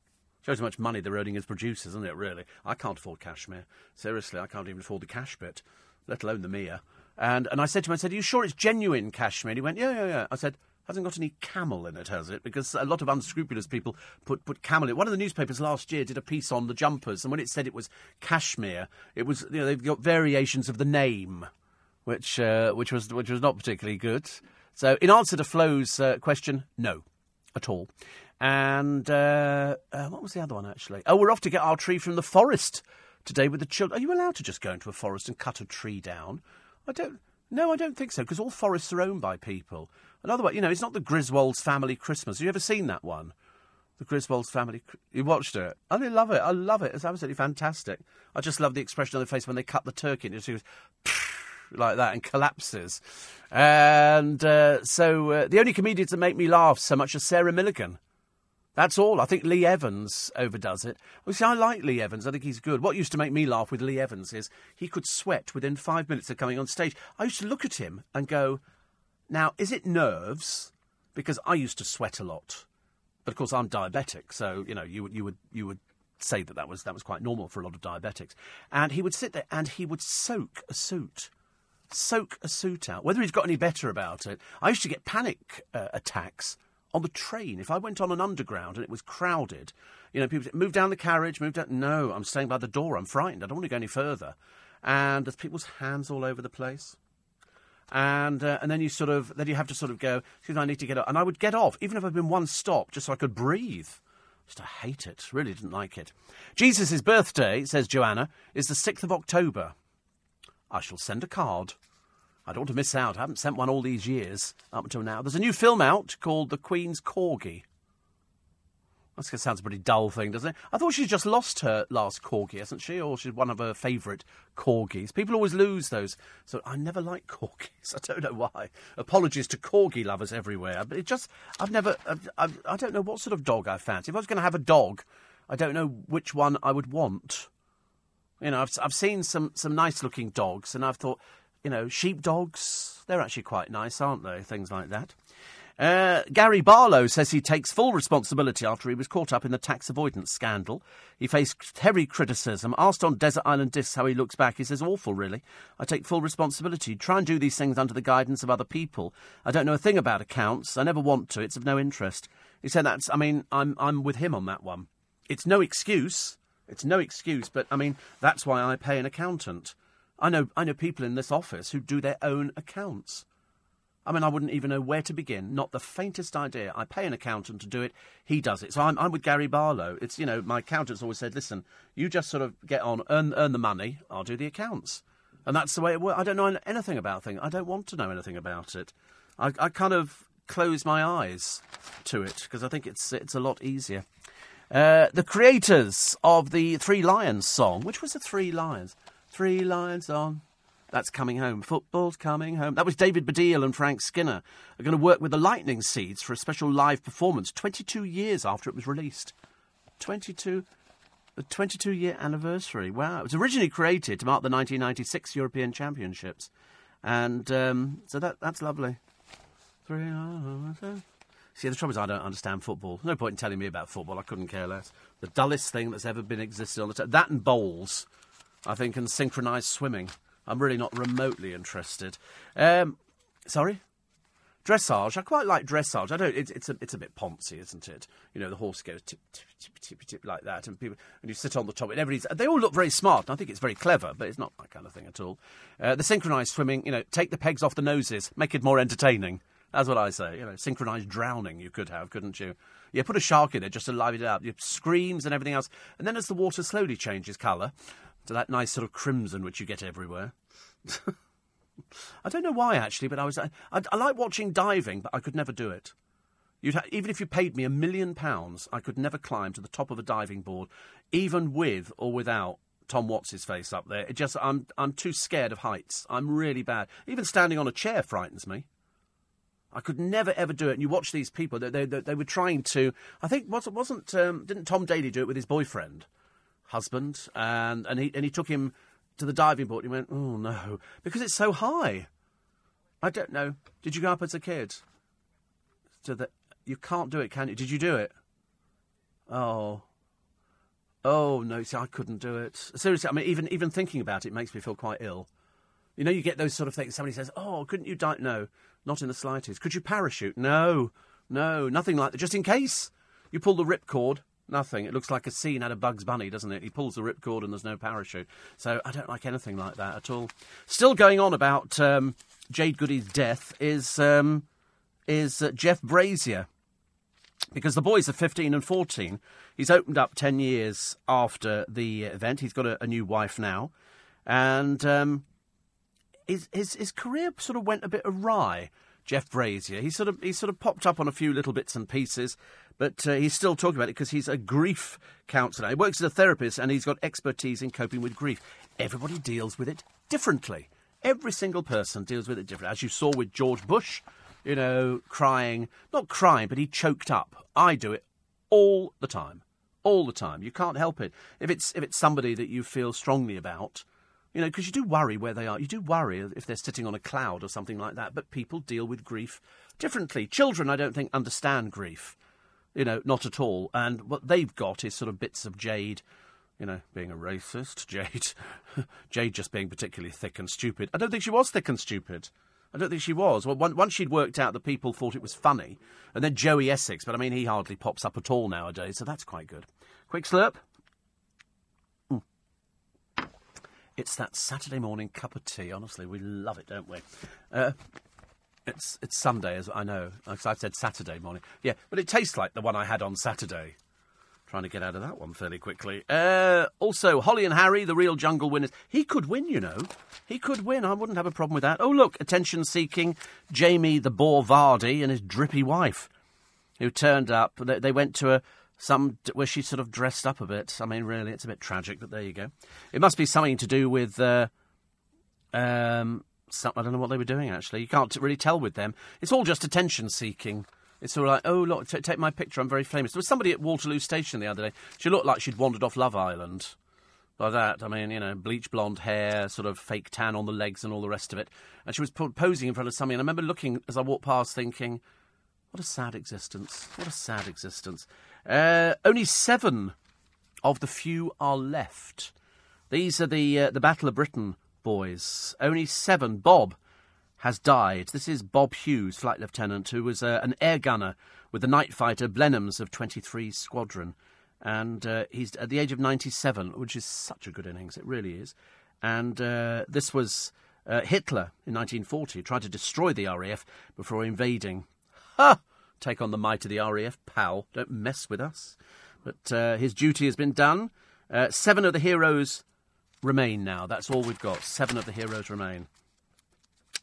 Shows how much money they're earning as producers, isn't it? Really, I can't afford cashmere. Seriously, I can't even afford the cash bit, let alone the Mia. And and I said to him, I said, "Are you sure it's genuine cashmere?" And he went, "Yeah, yeah, yeah." I said, Hasn't got any camel in it, has it? Because a lot of unscrupulous people put, put camel in. It. One of the newspapers last year did a piece on the jumpers, and when it said it was cashmere, it was you know they've got variations of the name, which uh, which was which was not particularly good. So, in answer to Flo's uh, question, no, at all. And uh, uh, what was the other one actually? Oh, we're off to get our tree from the forest today with the children. Are you allowed to just go into a forest and cut a tree down? I don't. No, I don't think so, because all forests are owned by people. Another way, you know, it's not the Griswold's family Christmas. Have you ever seen that one? The Griswold's family. You watched it? I love it. I love it. It's absolutely fantastic. I just love the expression on their face when they cut the turkey. And it goes like that and collapses. And uh, so uh, the only comedians that make me laugh so much are Sarah Millican. That's all. I think Lee Evans overdoes it. Well, see, I like Lee Evans. I think he's good. What used to make me laugh with Lee Evans is he could sweat within five minutes of coming on stage. I used to look at him and go, now, is it nerves? Because I used to sweat a lot. But of course, I'm diabetic, so, you know, you, would, you, would, you would say that that was, that was quite normal for a lot of diabetics. And he would sit there and he would soak a suit soak a suit out. Whether he's got any better about it, I used to get panic uh, attacks on the train. If I went on an underground and it was crowded, you know, people move down the carriage, move down. No, I'm staying by the door. I'm frightened. I don't want to go any further. And there's people's hands all over the place. And uh, and then you sort of then you have to sort of go. Excuse me, I need to get off. And I would get off, even if I'd been one stop, just so I could breathe. Just I hate it. Really didn't like it. Jesus' birthday, says Joanna, is the sixth of October. I shall send a card. I don't want to miss out. I haven't sent one all these years up until now. There's a new film out called The Queen's Corgi. That sounds a pretty dull thing, doesn't it? I thought she's just lost her last corgi, hasn't she? Or she's one of her favourite corgis. People always lose those. So I never like corgis. I don't know why. Apologies to corgi lovers everywhere. But it just, I've never, I've, I've, I don't know what sort of dog I fancy. If I was going to have a dog, I don't know which one I would want. You know, I've, I've seen some, some nice looking dogs, and I've thought, you know, sheep dogs, they're actually quite nice, aren't they? Things like that. Uh, Gary Barlow says he takes full responsibility after he was caught up in the tax avoidance scandal. He faced heavy criticism. Asked on Desert Island Discs how he looks back, he says, awful, really. I take full responsibility. Try and do these things under the guidance of other people. I don't know a thing about accounts. I never want to. It's of no interest. He said that's, I mean, I'm, I'm with him on that one. It's no excuse. It's no excuse, but I mean, that's why I pay an accountant. I know, I know people in this office who do their own accounts. I mean, I wouldn't even know where to begin. Not the faintest idea. I pay an accountant to do it. He does it. So I'm, I'm with Gary Barlow. It's, you know, my accountant's always said, listen, you just sort of get on, earn, earn the money, I'll do the accounts. And that's the way it works. I don't know anything about things. I don't want to know anything about it. I, I kind of close my eyes to it because I think it's, it's a lot easier. Uh, the creators of the Three Lions song, which was the Three Lions? Three Lions on that's coming home. Football's coming home. That was David Baddiel and Frank Skinner are going to work with the Lightning Seeds for a special live performance 22 years after it was released. 22, the 22 year anniversary. Wow. It was originally created to mark the 1996 European Championships. And um, so that that's lovely. Three, See, the trouble is, I don't understand football. No point in telling me about football. I couldn't care less. The dullest thing that's ever been existed on the. T- that and bowls, I think, and synchronised swimming. I'm really not remotely interested. Um, sorry? Dressage. I quite like dressage. I don't. It's, it's a it's a bit poncy, isn't it? You know, the horse goes tip tip tip tip tip like that, and people and you sit on the top. And everybody's they all look very smart. And I think it's very clever, but it's not my kind of thing at all. Uh, the synchronised swimming. You know, take the pegs off the noses, make it more entertaining. That's what I say. You know, synchronised drowning you could have, couldn't you? Yeah, put a shark in there just to liven it up. You screams and everything else, and then as the water slowly changes colour, to that nice sort of crimson which you get everywhere. I don't know why actually, but I was I, I, I, like watching diving, but I could never do it. Ha- even if you paid me a million pounds, I could never climb to the top of a diving board, even with or without Tom Watts' face up there. It just I'm I'm too scared of heights. I'm really bad. Even standing on a chair frightens me. I could never ever do it. And you watch these people; they they, they were trying to. I think wasn't wasn't um, didn't Tom Daley do it with his boyfriend? Husband, and, and, he, and he took him to the diving board. He went, oh no, because it's so high. I don't know. Did you go up as a kid? So that you can't do it, can you? Did you do it? Oh, oh no. See, I couldn't do it. Seriously, I mean, even even thinking about it makes me feel quite ill. You know, you get those sort of things. Somebody says, "Oh, couldn't you die?" No, Not in the slightest. Could you parachute? No, no, nothing like that. Just in case you pull the ripcord, nothing. It looks like a scene out of Bugs Bunny, doesn't it? He pulls the ripcord and there's no parachute. So I don't like anything like that at all. Still going on about um, Jade Goody's death is um, is uh, Jeff Brazier because the boys are 15 and 14. He's opened up 10 years after the event. He's got a, a new wife now. And um, his, his, his career sort of went a bit awry. Jeff Brazier. He sort of he sort of popped up on a few little bits and pieces, but uh, he's still talking about it because he's a grief counsellor. He works as a therapist and he's got expertise in coping with grief. Everybody deals with it differently. Every single person deals with it differently. As you saw with George Bush, you know, crying, not crying, but he choked up. I do it all the time, all the time. You can't help it. If it's if it's somebody that you feel strongly about, you know, because you do worry where they are. You do worry if they're sitting on a cloud or something like that. But people deal with grief differently. Children, I don't think, understand grief. You know, not at all. And what they've got is sort of bits of Jade, you know, being a racist. Jade, Jade just being particularly thick and stupid. I don't think she was thick and stupid. I don't think she was. Well, once she'd worked out that people thought it was funny, and then Joey Essex, but I mean, he hardly pops up at all nowadays, so that's quite good. Quick slurp. It's that Saturday morning cup of tea. Honestly, we love it, don't we? Uh, it's it's Sunday, as I know. Like I said, Saturday morning. Yeah, but it tastes like the one I had on Saturday. Trying to get out of that one fairly quickly. Uh, also, Holly and Harry, the real jungle winners. He could win, you know. He could win. I wouldn't have a problem with that. Oh, look, attention seeking Jamie the Boar Vardy and his drippy wife, who turned up. They, they went to a some where she sort of dressed up a bit. I mean, really, it's a bit tragic, but there you go. It must be something to do with. Uh, um, some, I don't know what they were doing actually. You can't really tell with them. It's all just attention seeking. It's all like, oh look, t- take my picture. I'm very famous. There was somebody at Waterloo Station the other day. She looked like she'd wandered off Love Island. By that, I mean, you know, bleach blonde hair, sort of fake tan on the legs, and all the rest of it. And she was posing in front of somebody. And I remember looking as I walked past, thinking, "What a sad existence! What a sad existence!" Uh, only seven of the few are left. These are the uh, the Battle of Britain boys. Only seven. Bob has died. This is Bob Hughes, flight lieutenant, who was uh, an air gunner with the night fighter Blenheims of 23 Squadron. And uh, he's at the age of 97, which is such a good innings. It really is. And uh, this was uh, Hitler in 1940, tried to destroy the RAF before invading. Ha! take on the might of the RAF, pal. Don't mess with us. But uh, his duty has been done. Uh, seven of the heroes remain now. That's all we've got. Seven of the heroes remain.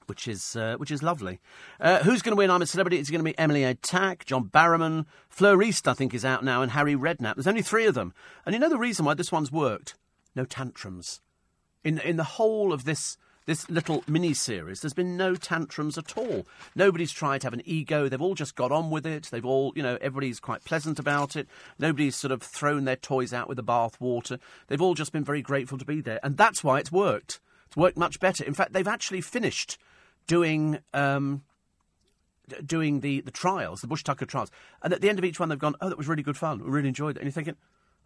Which is uh, which is lovely. Uh, who's going to win? I'm a celebrity. It's going to be Emily Atack, John Barrowman, Fleur East, I think, is out now, and Harry Redknapp. There's only three of them. And you know the reason why this one's worked? No tantrums. In in the whole of this this little mini series, there's been no tantrums at all. Nobody's tried to have an ego. They've all just got on with it. They've all, you know, everybody's quite pleasant about it. Nobody's sort of thrown their toys out with the bath water. They've all just been very grateful to be there. And that's why it's worked. It's worked much better. In fact, they've actually finished doing. Um, doing the, the trials, the Bush Tucker trials. And at the end of each one, they've gone, oh, that was really good fun. We really enjoyed it. And you're thinking,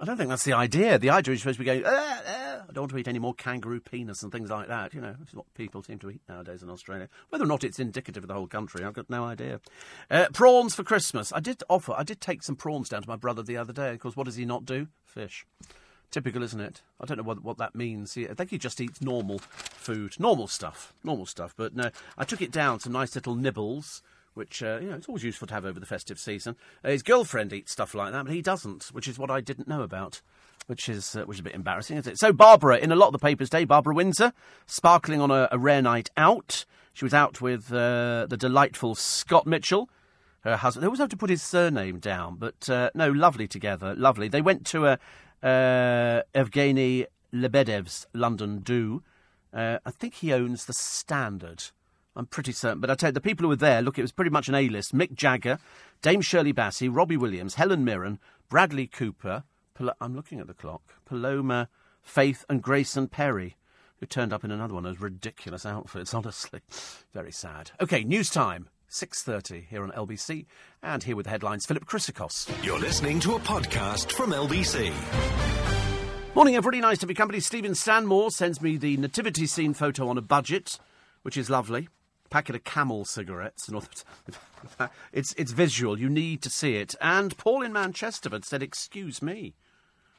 I don't think that's the idea. The idea is supposed to be going, ah, ah, I don't want to eat any more kangaroo penis and things like that. You know, is what people seem to eat nowadays in Australia. Whether or not it's indicative of the whole country, I've got no idea. Uh, prawns for Christmas. I did offer, I did take some prawns down to my brother the other day. Of course, what does he not do? Fish. Typical, isn't it? I don't know what, what that means. I think he just eats normal food, normal stuff, normal stuff. But no, I took it down some nice little nibbles which uh, you know it's always useful to have over the festive season. Uh, his girlfriend eats stuff like that, but he doesn't, which is what I didn't know about. Which is uh, which is a bit embarrassing, isn't it? So Barbara, in a lot of the papers today, Barbara Windsor, sparkling on a, a rare night out. She was out with uh, the delightful Scott Mitchell, her husband. They always have to put his surname down, but uh, no, lovely together, lovely. They went to a uh, Evgeny Lebedev's London Do. I think he owns the Standard. I'm pretty certain. But I tell you, the people who were there, look, it was pretty much an A-list. Mick Jagger, Dame Shirley Bassey, Robbie Williams, Helen Mirren, Bradley Cooper. Pal- I'm looking at the clock. Paloma, Faith, and Grayson Perry, who turned up in another one of those ridiculous outfits. Honestly, very sad. Okay, news time. 6.30 here on LBC. And here with the headlines, Philip Chryssikos. You're listening to a podcast from LBC. Morning, everybody. Nice to be company. Stephen Stanmore sends me the nativity scene photo on a budget, which is lovely. Packet of Camel cigarettes and all that. It's, it's visual. You need to see it. And Paul in Manchesterford said, Excuse me.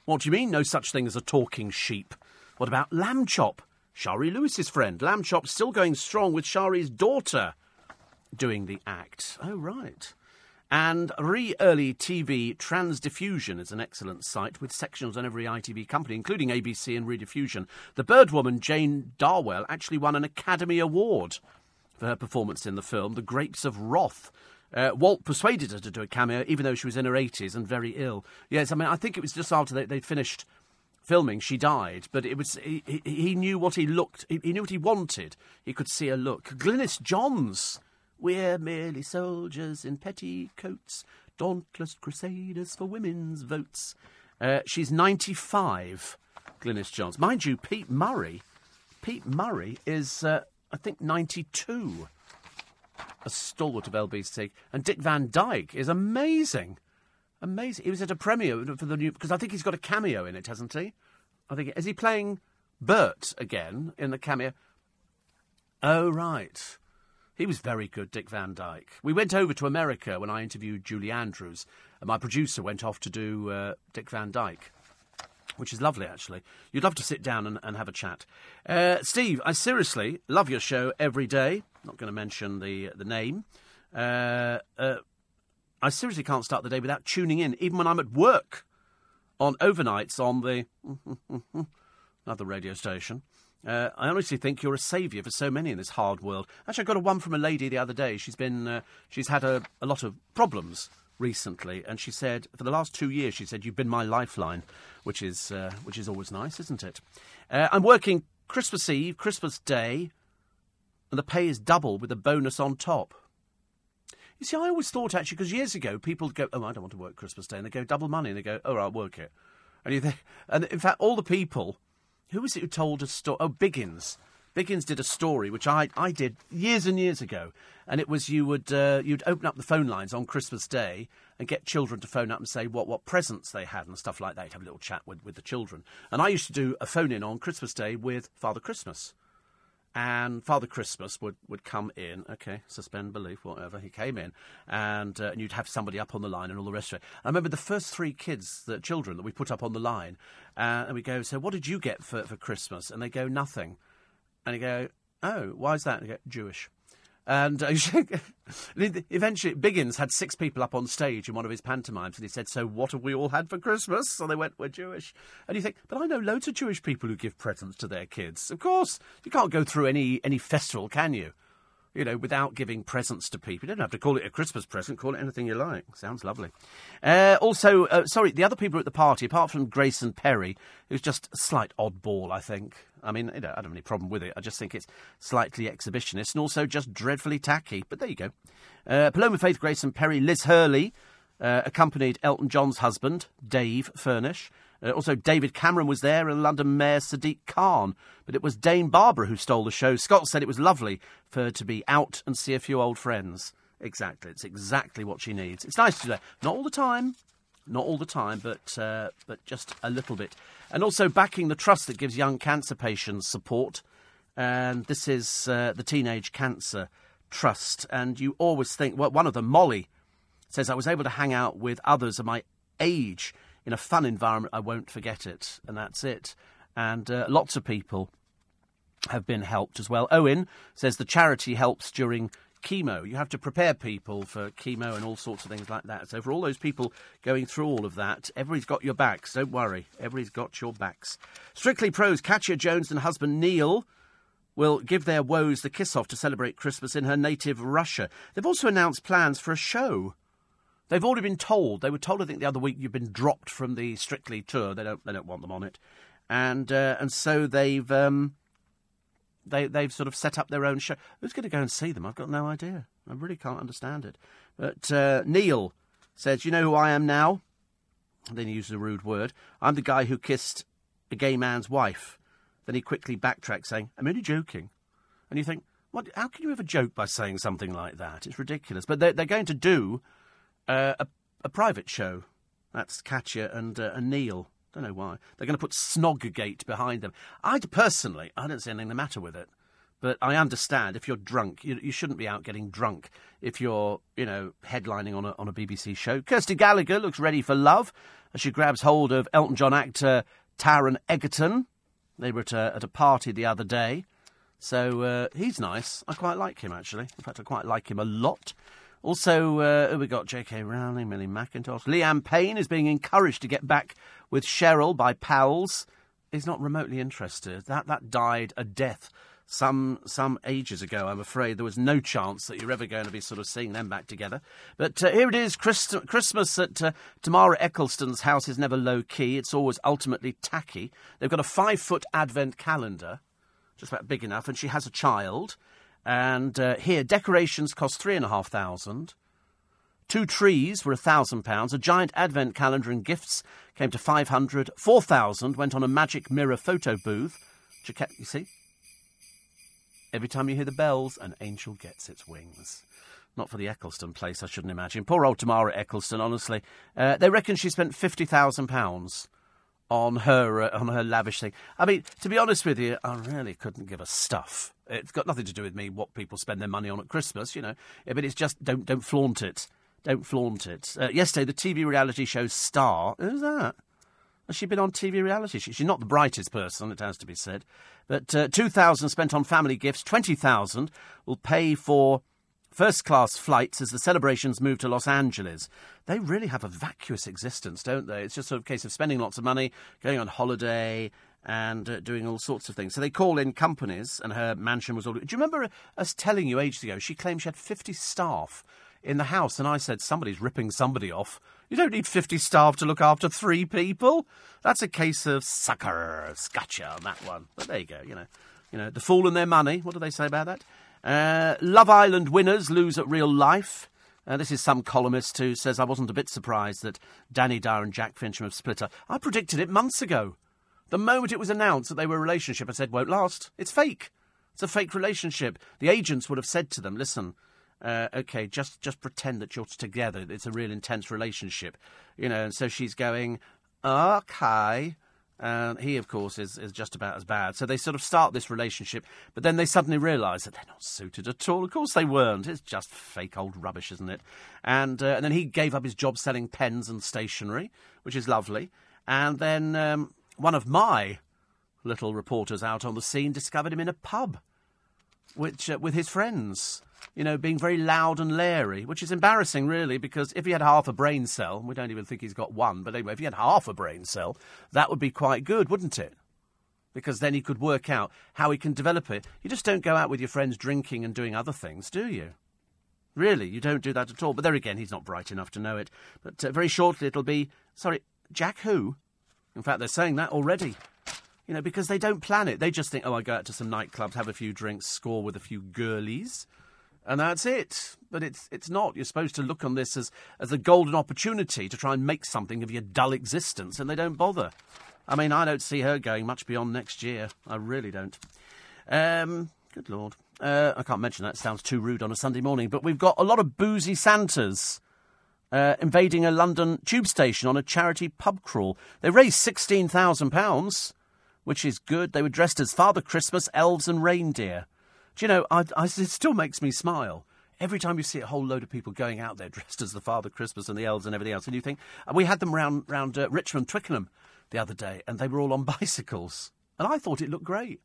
What do you mean, no such thing as a talking sheep? What about Lamb Chop? Shari Lewis's friend. Lamb Chop still going strong with Shari's daughter doing the act. Oh, right. And Re Early TV Transdiffusion is an excellent site with sections on every ITV company, including ABC and Rediffusion. The Birdwoman Jane Darwell actually won an Academy Award for her performance in the film, The Grapes of Wrath. Uh, Walt persuaded her to do a cameo, even though she was in her 80s and very ill. Yes, I mean, I think it was just after they, would finished filming, she died, but it was he, he knew what he looked, he, he, knew what he wanted. He could see her look. Glynis Johns we're merely soldiers in petticoats, dauntless crusaders for women's votes. Uh, she's 95, Glynis Johns. Mind you, Pete Murray, Pete Murray is, uh, I think, 92. A stalwart of LBC. And Dick Van Dyke is amazing. Amazing. He was at a premiere for the new, because I think he's got a cameo in it, hasn't he? I think, is he playing Bert again in the cameo? Oh, right. He was very good, Dick Van Dyke. We went over to America when I interviewed Julie Andrews, and my producer went off to do uh, Dick Van Dyke, which is lovely, actually. You'd love to sit down and, and have a chat. Uh, Steve, I seriously love your show every day. Not going to mention the, the name. Uh, uh, I seriously can't start the day without tuning in, even when I'm at work on overnights on the another radio station. Uh, I honestly think you're a saviour for so many in this hard world. Actually, I got a one from a lady the other day. She's been, uh, she's had a, a lot of problems recently, and she said for the last two years, she said you've been my lifeline, which is uh, which is always nice, isn't it? Uh, I'm working Christmas Eve, Christmas Day, and the pay is double with a bonus on top. You see, I always thought actually because years ago people go, oh, I don't want to work Christmas Day, and they go double money, and they go, oh, I'll work it, and you think, and in fact, all the people who was it who told a story? Oh, Biggins. Biggins did a story which I, I did years and years ago, and it was you would uh, you'd open up the phone lines on Christmas Day and get children to phone up and say what, what presents they had and stuff like that. You'd have a little chat with, with the children, and I used to do a phone in on Christmas Day with Father Christmas, and Father Christmas would, would come in. Okay, suspend belief, whatever. He came in, and uh, and you'd have somebody up on the line and all the rest of it. I remember the first three kids, the children that we put up on the line, uh, and we go, so what did you get for, for Christmas? And they go, nothing. And you go, oh, why is that? And they go, Jewish. And uh, eventually, Biggins had six people up on stage in one of his pantomimes, and he said, "So, what have we all had for Christmas?" So they went, "We're Jewish." And you think, but I know loads of Jewish people who give presents to their kids. Of course, you can't go through any any festival, can you? You know, without giving presents to people. You don't have to call it a Christmas present, call it anything you like. Sounds lovely. Uh, also, uh, sorry, the other people at the party, apart from Grayson Perry, who's just a slight oddball, I think. I mean, you know, I don't have any problem with it. I just think it's slightly exhibitionist and also just dreadfully tacky. But there you go. Uh, Paloma Faith Grayson Perry, Liz Hurley, uh, accompanied Elton John's husband, Dave Furnish. Uh, also, David Cameron was there and London Mayor Sadiq Khan. But it was Dame Barbara who stole the show. Scott said it was lovely for her to be out and see a few old friends. Exactly. It's exactly what she needs. It's nice to do that. Not all the time. Not all the time, but uh, but just a little bit. And also backing the trust that gives young cancer patients support. And this is uh, the Teenage Cancer Trust. And you always think, well, one of them, Molly, says, I was able to hang out with others of my age in a fun environment, I won't forget it. And that's it. And uh, lots of people have been helped as well. Owen says the charity helps during chemo. You have to prepare people for chemo and all sorts of things like that. So, for all those people going through all of that, everybody's got your backs. Don't worry, everybody's got your backs. Strictly Pros, Katya Jones and husband Neil will give their woes the kiss off to celebrate Christmas in her native Russia. They've also announced plans for a show. They've already been told. They were told, I think, the other week you've been dropped from the Strictly tour. They don't. They don't want them on it, and uh, and so they've um, they they've sort of set up their own show. Who's going to go and see them? I've got no idea. I really can't understand it. But uh, Neil says, "You know who I am now." And then he uses a rude word. I'm the guy who kissed a gay man's wife. Then he quickly backtracks, saying, "I'm only joking." And you think, what? How can you ever joke by saying something like that? It's ridiculous. But they're, they're going to do uh, a, a, private show. That's Katya and, uh, and Neil. Don't know why. They're going to put Snoggate behind them. I personally, I don't see anything the matter with it. But I understand if you're drunk, you, you shouldn't be out getting drunk if you're, you know, headlining on a, on a BBC show. Kirsty Gallagher looks ready for love as she grabs hold of Elton John actor Taron Egerton. They were at a, at a party the other day. So uh, he's nice. I quite like him, actually. In fact, I quite like him a lot. Also, uh, we got J.K. Rowling, Millie Mackintosh. Liam Payne is being encouraged to get back with Cheryl by pals. He's not remotely interested. That that died a death some some ages ago. I'm afraid there was no chance that you're ever going to be sort of seeing them back together. But uh, here it is, Christ- Christmas at uh, Tamara Ecclestone's house is never low key. It's always ultimately tacky. They've got a five foot advent calendar, just about big enough, and she has a child. And uh, here, decorations cost three and a half thousand. Two trees were a thousand pounds. A giant advent calendar and gifts came to five hundred. Four thousand went on a magic mirror photo booth. You see? Every time you hear the bells, an angel gets its wings. Not for the Ecclestone place, I shouldn't imagine. Poor old Tamara Ecclestone, honestly. Uh, they reckon she spent fifty thousand pounds on her uh, on her lavish thing. I mean, to be honest with you, I really couldn't give a stuff. It's got nothing to do with me what people spend their money on at Christmas, you know. But it's just don't don't flaunt it. Don't flaunt it. Uh, yesterday, the TV reality show Star. Who's that? Has she been on TV reality? She's not the brightest person, it has to be said. But uh, 2,000 spent on family gifts, 20,000 will pay for first class flights as the celebrations move to Los Angeles. They really have a vacuous existence, don't they? It's just sort of a case of spending lots of money, going on holiday, and uh, doing all sorts of things. So they call in companies, and her mansion was all. Do you remember us telling you ages ago? She claimed she had 50 staff in the house, and I said, somebody's ripping somebody off. You don't need 50 staff to look after three people. That's a case of sucker, scotcha on that one. But there you go, you know. You know, the fool and their money. What do they say about that? Uh, Love Island winners lose at real life. Uh, this is some columnist who says I wasn't a bit surprised that Dani Dyer and Jack Fincham have split up. I predicted it months ago. The moment it was announced that they were a relationship, I said, won't last. It's fake. It's a fake relationship. The agents would have said to them, listen, uh, okay, just just pretend that you're together. It's a real intense relationship, you know. And so she's going, okay. And he, of course, is, is just about as bad. So they sort of start this relationship, but then they suddenly realise that they're not suited at all. Of course they weren't. It's just fake old rubbish, isn't it? And, uh, and then he gave up his job selling pens and stationery, which is lovely. And then um, one of my little reporters out on the scene discovered him in a pub which, uh, with his friends you know, being very loud and leery, which is embarrassing, really, because if he had half a brain cell, we don't even think he's got one, but anyway, if he had half a brain cell, that would be quite good, wouldn't it? Because then he could work out how he can develop it. You just don't go out with your friends drinking and doing other things, do you? Really, you don't do that at all. But there again, he's not bright enough to know it. But uh, very shortly it'll be, sorry, Jack who? In fact, they're saying that already. You know, because they don't plan it. They just think, oh, I go out to some nightclubs, have a few drinks, score with a few girlies and that's it. But it's it's not. You're supposed to look on this as as a golden opportunity to try and make something of your dull existence, and they don't bother. I mean, I don't see her going much beyond next year. I really don't. Um, good lord. Uh, I can't mention that. It sounds too rude on a Sunday morning. But we've got a lot of boozy Santas uh, invading a London tube station on a charity pub crawl. They raised sixteen thousand pounds, which is good. They were dressed as Father Christmas, elves, and reindeer. Do you know, I, I, it still makes me smile. Every time you see a whole load of people going out there dressed as the Father Christmas and the elves and everything else, and you think, we had them round, round uh, Richmond, Twickenham the other day, and they were all on bicycles. And I thought it looked great.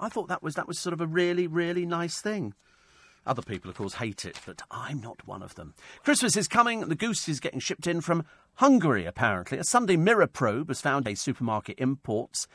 I thought that was, that was sort of a really, really nice thing. Other people, of course, hate it, but I'm not one of them. Christmas is coming. The goose is getting shipped in from Hungary, apparently. A Sunday Mirror probe has found a supermarket imports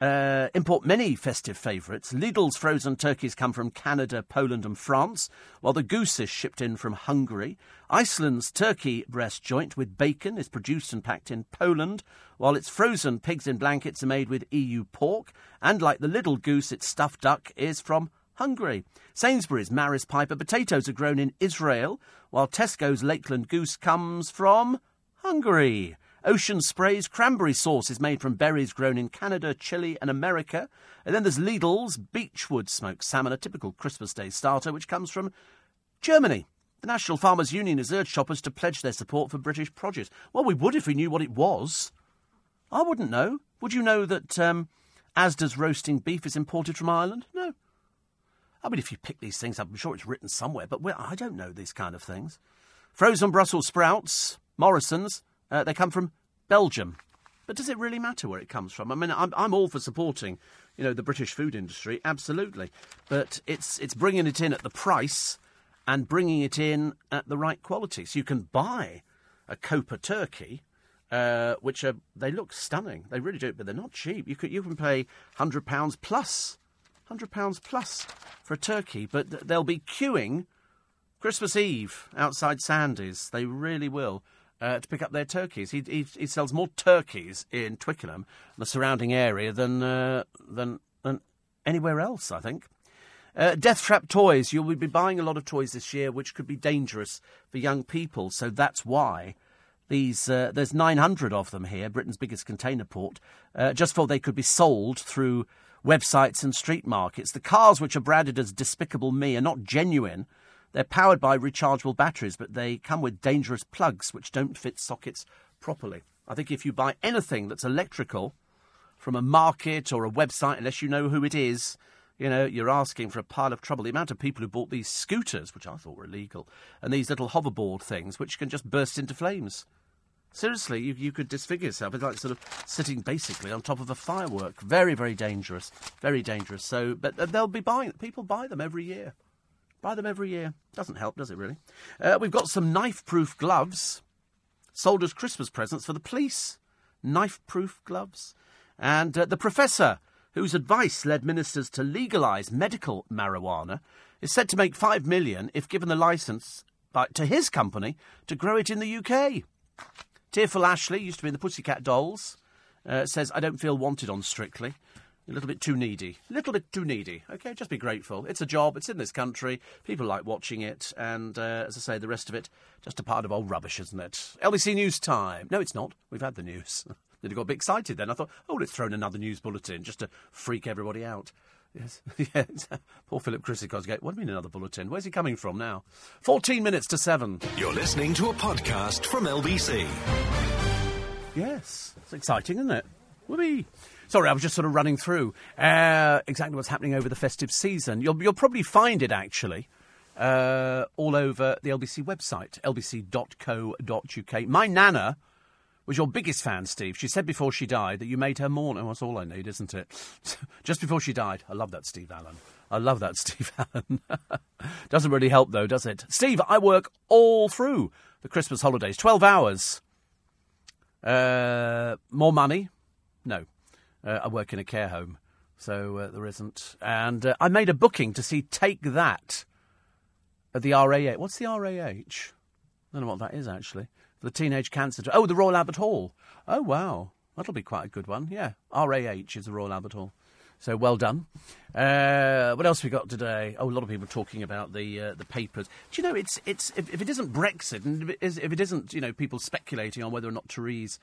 uh, import many festive favourites. Lidl's frozen turkeys come from Canada, Poland, and France, while the goose is shipped in from Hungary. Iceland's turkey breast joint with bacon is produced and packed in Poland, while its frozen pigs in blankets are made with EU pork. And like the Lidl goose, its stuffed duck is from Hungary. Sainsbury's Maris Piper potatoes are grown in Israel, while Tesco's Lakeland goose comes from Hungary. Ocean Spray's cranberry sauce is made from berries grown in Canada, Chile, and America. And then there's Lidl's Beechwood smoked salmon, a typical Christmas Day starter, which comes from Germany. The National Farmers Union has urged shoppers to pledge their support for British produce. Well, we would if we knew what it was. I wouldn't know. Would you know that um, Asda's roasting beef is imported from Ireland? No. I mean, if you pick these things up, I'm sure it's written somewhere, but I don't know these kind of things. Frozen Brussels sprouts, Morrison's, uh, they come from Belgium. But does it really matter where it comes from? I mean, I'm, I'm all for supporting, you know, the British food industry, absolutely. But it's it's bringing it in at the price and bringing it in at the right quality. So you can buy a Copa turkey, uh, which are they look stunning. They really do, but they're not cheap. You could you can pay hundred pounds plus, hundred pounds plus for a turkey, but they'll be queuing Christmas Eve outside Sandy's. They really will uh, to pick up their turkeys. He, he, he, sells more turkeys in Twickenham, the surrounding area, than, uh, than, than anywhere else, I think. Uh, Death Trap Toys. You'll be buying a lot of toys this year, which could be dangerous for young people. So that's why these uh, there's 900 of them here, Britain's biggest container port, uh, just for they could be sold through websites and street markets. The cars which are branded as Despicable Me are not genuine. They're powered by rechargeable batteries, but they come with dangerous plugs which don't fit sockets properly. I think if you buy anything that's electrical from a market or a website, unless you know who it is, you know, you're asking for a pile of trouble. The amount of people who bought these scooters, which I thought were illegal, and these little hoverboard things, which can just burst into flames. Seriously, you, you could disfigure yourself. It's like sort of sitting basically on top of a firework. Very, very dangerous. Very dangerous. So, but uh, they'll be buying. People buy them every year. Buy them every year. Doesn't help, does it really? Uh, we've got some knife proof gloves sold as Christmas presents for the police. Knife proof gloves. And uh, the professor, whose advice led ministers to legalise medical marijuana, is said to make five million if given the licence to his company to grow it in the UK. Tearful Ashley used to be in the Pussycat Dolls. Uh, says, I don't feel wanted on Strictly. A little bit too needy. A little bit too needy. Okay, just be grateful. It's a job. It's in this country. People like watching it. And uh, as I say, the rest of it, just a part of old rubbish, isn't it? LBC News Time. No, it's not. We've had the news. then I got a bit excited then. I thought, oh, let's throw in another news bulletin just to freak everybody out. Yes, yes. Poor Philip Chryssikos. What do you mean another bulletin? Where's he coming from now? 14 minutes to 7. You're listening to a podcast from LBC. Yes. It's exciting, isn't it? Whoopee. Sorry, I was just sort of running through uh, exactly what's happening over the festive season. You'll, you'll probably find it actually uh, all over the LBC website, lbc.co.uk. My nana was your biggest fan, Steve. She said before she died that you made her mourn. Oh, that's all I need, isn't it? just before she died. I love that, Steve Allen. I love that, Steve Allen. Doesn't really help, though, does it? Steve, I work all through the Christmas holidays. 12 hours. Uh, more money? No. Uh, I work in a care home, so uh, there isn't. And uh, I made a booking to see Take That at the RAH. What's the RAH? I don't know what that is actually. The Teenage Cancer. Oh, the Royal Albert Hall. Oh, wow. That'll be quite a good one. Yeah. RAH is the Royal Albert Hall. So well done. Uh, what else we got today? Oh, a lot of people talking about the uh, the papers. Do you know it's it's if, if, it isn't Brexit and if it isn't you know people speculating on whether or not Therese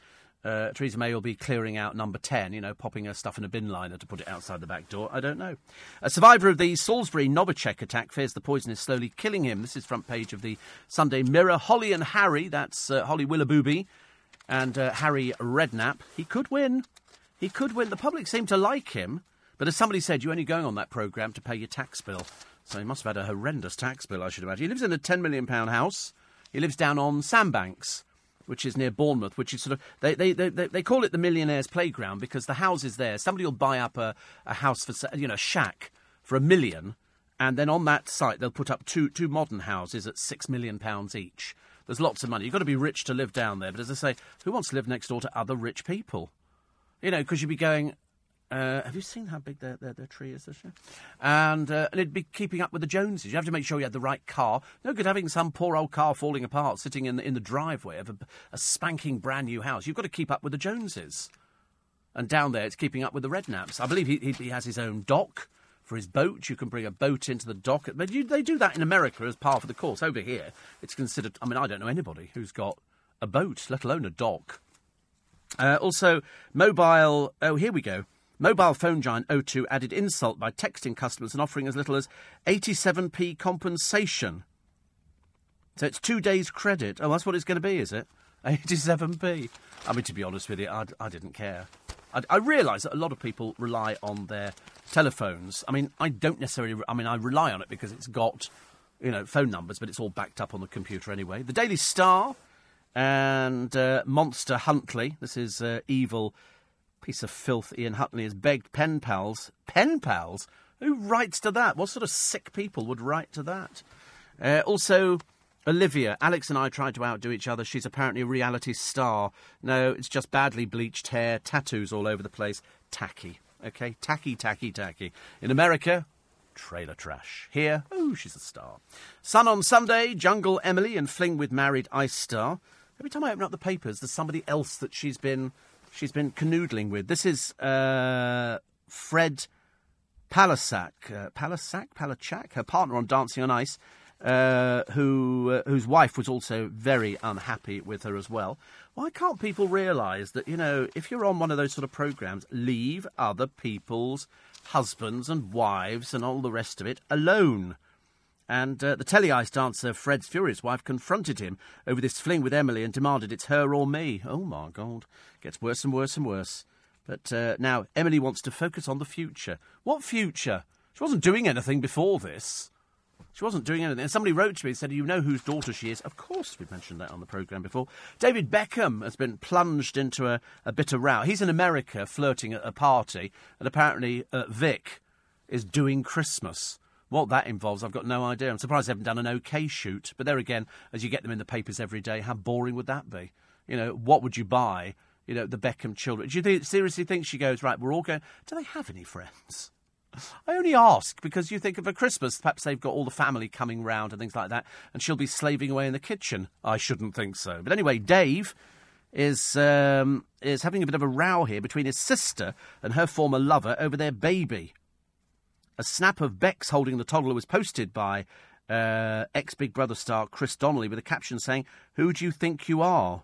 uh, Theresa May will be clearing out number 10, you know, popping her stuff in a bin liner to put it outside the back door. I don't know. A survivor of the Salisbury Novichok attack fears the poison is slowly killing him. This is front page of the Sunday Mirror. Holly and Harry, that's uh, Holly Willoughby and uh, Harry Redknapp. He could win. He could win. The public seem to like him. But as somebody said, you're only going on that programme to pay your tax bill. So he must have had a horrendous tax bill, I should imagine. He lives in a £10 million house. He lives down on Sandbanks which is near Bournemouth, which is sort of they, they, they, they call it the millionaire's playground because the houses there. Somebody will buy up a, a house for you know a shack for a million, and then on that site they'll put up two two modern houses at six million pounds each. There's lots of money. You've got to be rich to live down there. But as I say, who wants to live next door to other rich people? You know, because you'd be going, uh, have you seen how big their, their, their tree is this year? And, uh, and it'd be keeping up with the Joneses. You have to make sure you had the right car. No good having some poor old car falling apart sitting in the, in the driveway of a, a spanking brand new house. You've got to keep up with the Joneses. And down there, it's keeping up with the Redknapps. I believe he, he, he has his own dock for his boat. You can bring a boat into the dock. But you, they do that in America as part of the course. Over here, it's considered. I mean, I don't know anybody who's got a boat, let alone a dock. Uh, also, mobile. Oh, here we go. Mobile phone giant O2 added insult by texting customers and offering as little as 87p compensation. So it's two days' credit. Oh, that's what it's going to be, is it? 87p. I mean, to be honest with you, I, I didn't care. I, I realise that a lot of people rely on their telephones. I mean, I don't necessarily. I mean, I rely on it because it's got, you know, phone numbers, but it's all backed up on the computer anyway. The Daily Star and uh, Monster Huntley. This is uh, evil piece of filth. Ian Huntley has begged pen pals. Pen pals? Who writes to that? What sort of sick people would write to that? Uh, also, Olivia, Alex and I tried to outdo each other. She's apparently a reality star. No, it's just badly bleached hair, tattoos all over the place. Tacky. Okay? Tacky, tacky, tacky. In America, trailer trash. Here, oh, she's a star. Sun on Sunday, Jungle Emily and Fling with Married Ice Star. Every time I open up the papers, there's somebody else that she's been she's been canoodling with. This is uh, Fred Palasak, uh, Palasak, Palachak, her partner on Dancing on Ice, uh, who uh, whose wife was also very unhappy with her as well. Why can't people realise that you know if you're on one of those sort of programs, leave other people's husbands and wives and all the rest of it alone? And uh, the telly ice dancer Fred's furious wife confronted him over this fling with Emily and demanded it's her or me. Oh my God. Gets worse and worse and worse. But uh, now Emily wants to focus on the future. What future? She wasn't doing anything before this. She wasn't doing anything. And somebody wrote to me and said, You know whose daughter she is? Of course, we've mentioned that on the programme before. David Beckham has been plunged into a, a bit of row. He's in America flirting at a party, and apparently uh, Vic is doing Christmas. What that involves, I've got no idea. I'm surprised they haven't done an OK shoot. But there again, as you get them in the papers every day, how boring would that be? You know, what would you buy? You know, the Beckham children. Do you th- seriously think she goes, right, we're all going. Do they have any friends? I only ask because you think of a Christmas, perhaps they've got all the family coming round and things like that, and she'll be slaving away in the kitchen. I shouldn't think so. But anyway, Dave is um, is having a bit of a row here between his sister and her former lover over their baby. A snap of Bex holding the toddler was posted by uh, ex Big Brother star Chris Donnelly with a caption saying, Who do you think you are?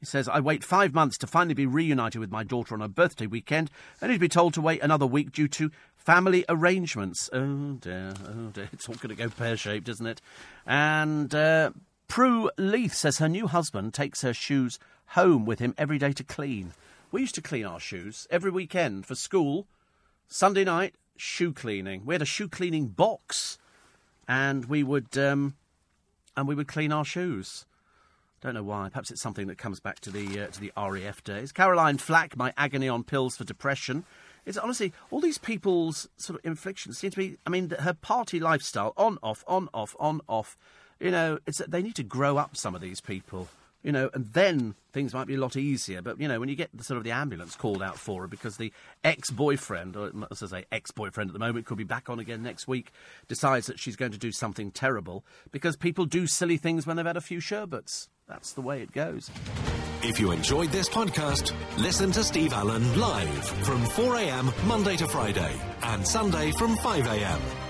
He says, I wait five months to finally be reunited with my daughter on her birthday weekend, only to be told to wait another week due to family arrangements. Oh dear, oh dear. It's all going to go pear shaped, isn't it? And uh, Prue Leith says her new husband takes her shoes home with him every day to clean. We used to clean our shoes every weekend for school, Sunday night, shoe cleaning. We had a shoe cleaning box, and we would um, and we would clean our shoes. Don't know why. Perhaps it's something that comes back to the uh, to the RAF days. Caroline Flack, my agony on pills for depression. It's honestly all these people's sort of inflictions seem to be. I mean, her party lifestyle, on off, on off, on off. You know, it's they need to grow up. Some of these people you know, and then things might be a lot easier. But, you know, when you get the sort of the ambulance called out for her because the ex boyfriend, or as I say, ex boyfriend at the moment, could be back on again next week, decides that she's going to do something terrible because people do silly things when they've had a few sherbets. That's the way it goes. If you enjoyed this podcast, listen to Steve Allen live from 4am Monday to Friday and Sunday from 5am